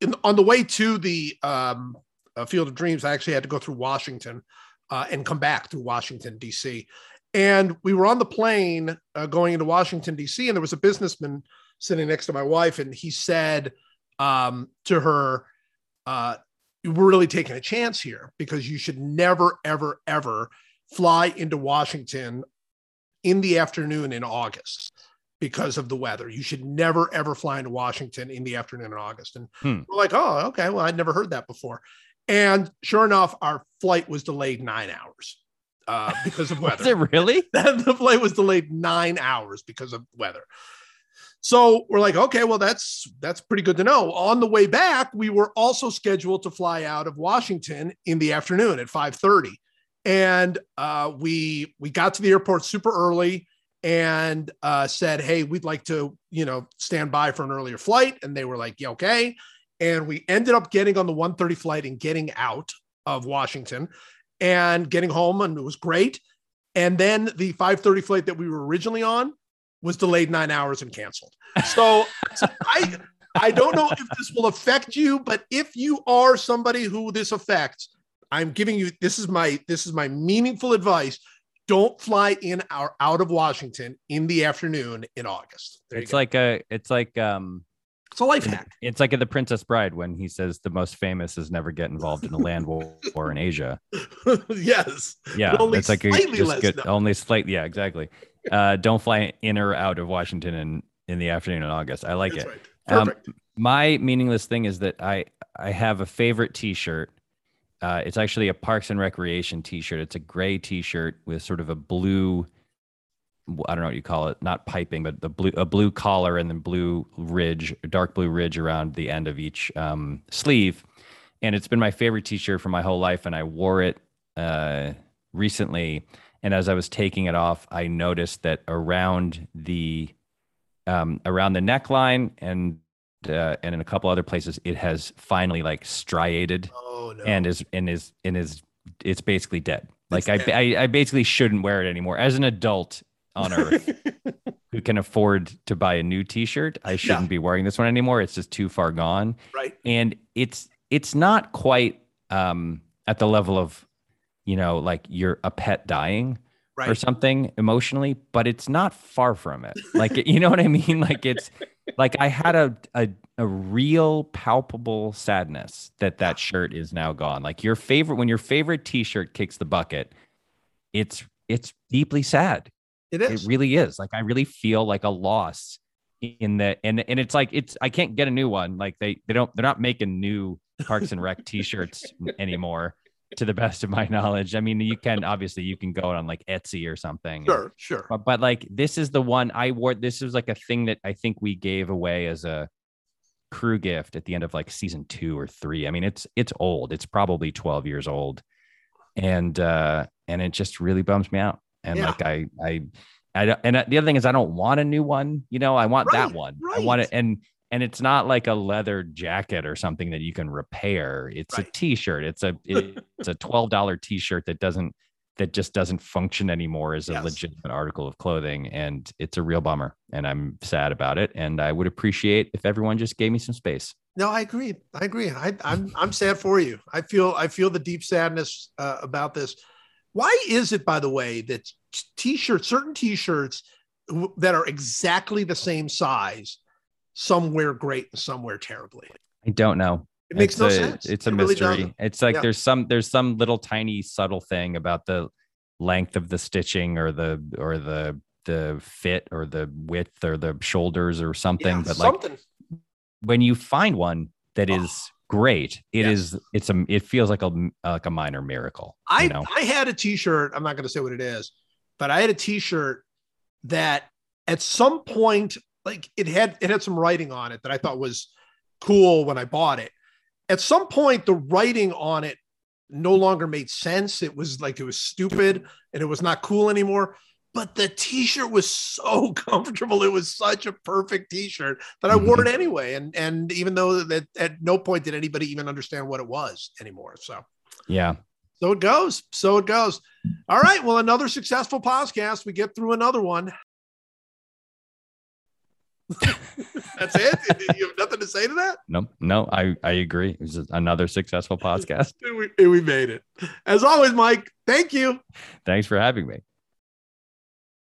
in, on the way to the um, uh, Field of Dreams, I actually had to go through Washington uh, and come back through Washington D.C. And we were on the plane uh, going into Washington D.C. and there was a businessman sitting next to my wife, and he said um, to her. We're really taking a chance here because you should never, ever, ever fly into Washington in the afternoon in August because of the weather. You should never, ever fly into Washington in the afternoon in August. And Hmm. we're like, oh, okay. Well, I'd never heard that before. And sure enough, our flight was delayed nine hours uh, because of weather is it really the flight was delayed nine hours because of weather. So we're like, okay, well, that's that's pretty good to know. On the way back, we were also scheduled to fly out of Washington in the afternoon at 5:30. And uh, we we got to the airport super early and uh, said, hey, we'd like to, you know, stand by for an earlier flight. And they were like, yeah, okay. And we ended up getting on the 1:30 flight and getting out of Washington and getting home, and it was great. And then the 5:30 flight that we were originally on was delayed nine hours and canceled. So, so I I don't know if this will affect you, but if you are somebody who this affects, I'm giving you this is my this is my meaningful advice. Don't fly in or out of Washington in the afternoon in August. There it's like a it's like um it's a life hack. it's like in the princess bride when he says the most famous is never get involved in a land war war in asia yes. yeah But only it's like a, slightly just less get only slight yeah exactly uh don't fly in or out of washington in in the afternoon in august i like That's it right. Um, my meaningless thing is that I I have a favorite T-shirt. Uh, it's actually a Parks and Recreation T-shirt. It's a gray T-shirt with sort of a blue. I don't know what you call it, not piping, but the blue a blue collar and then blue ridge, dark blue ridge around the end of each um, sleeve. And it's been my favorite T-shirt for my whole life, and I wore it uh, recently. And as I was taking it off, I noticed that around the um, around the neckline and uh, and in a couple other places, it has finally like striated oh no. and is and is and is it's basically dead. Like I. I I basically shouldn't wear it anymore as an adult on Earth who can afford to buy a new T-shirt. I shouldn't be wearing this one anymore. It's just too far gone right. and it's it's not quite um at the level of you know like you're a pet dying Right. or something emotionally, but it's not far from it. Like you know what I mean? Like it's like I had a a a real palpable sadness that that shirt is now gone. Like your favorite when your favorite t-shirt kicks the bucket, it's it's deeply sad. It is. It really is. Like I really feel like a loss in the and and it's like it's I can't get a new one. Like they they don't they're not making new Parks and Rec t-shirts anymore to the best of my knowledge. I mean, you can obviously you can go on like Etsy or something. Sure, sure. But, but like this is the one I wore. This was like a thing that I think we gave away as a crew gift at the end of like season two or three. I mean, it's it's old. It's probably 12 years old. And uh and it just really bums me out. And Yeah. like I I I don't, and the other thing is I don't want a new one. You know, I want that Right, one. I want it and and it's not like a leather jacket or something that you can repair. It's a Right. t-shirt. It's a it's a $12 t-shirt that doesn't that just doesn't function anymore as a Yes. legitimate article of clothing and it's a real bummer and i'm sad about it and i would appreciate if everyone just gave me some space No, I agree. I agree. I, I'm I'm sad for you. I feel I feel the deep sadness uh, about this. Why is it, by the way, that t-shirts, certain t-shirts that are exactly the same size, some wear great and some wear terribly? i don't know It makes it's no a, sense. it's a It mystery doesn't. it's like Yeah. there's some there's some little tiny subtle thing about the length of the stitching or the or the the fit or the width or the shoulders or something Yeah, but like something. when you find one that Oh. is great it is it's a it feels like a like a minor miracle I you know I had a T-shirt. I'm not going to say what it is, but I had a T-shirt that at some point, like it had it had some writing on it that I thought was cool when I bought it. At some point, the writing on it no longer made sense. It was like it was stupid and it was not cool anymore. But the T-shirt was so comfortable. It was such a perfect T-shirt that I wore it mm-hmm. anyway. And and even though that at no point did anybody even understand what it was anymore. So. yeah So it goes. So it goes. All right. Well, another successful podcast. We get through another one. That's it. You have nothing to say to that. no no i i agree it was another successful podcast We, we made it. As always, Mike. Thank you. thanks for having me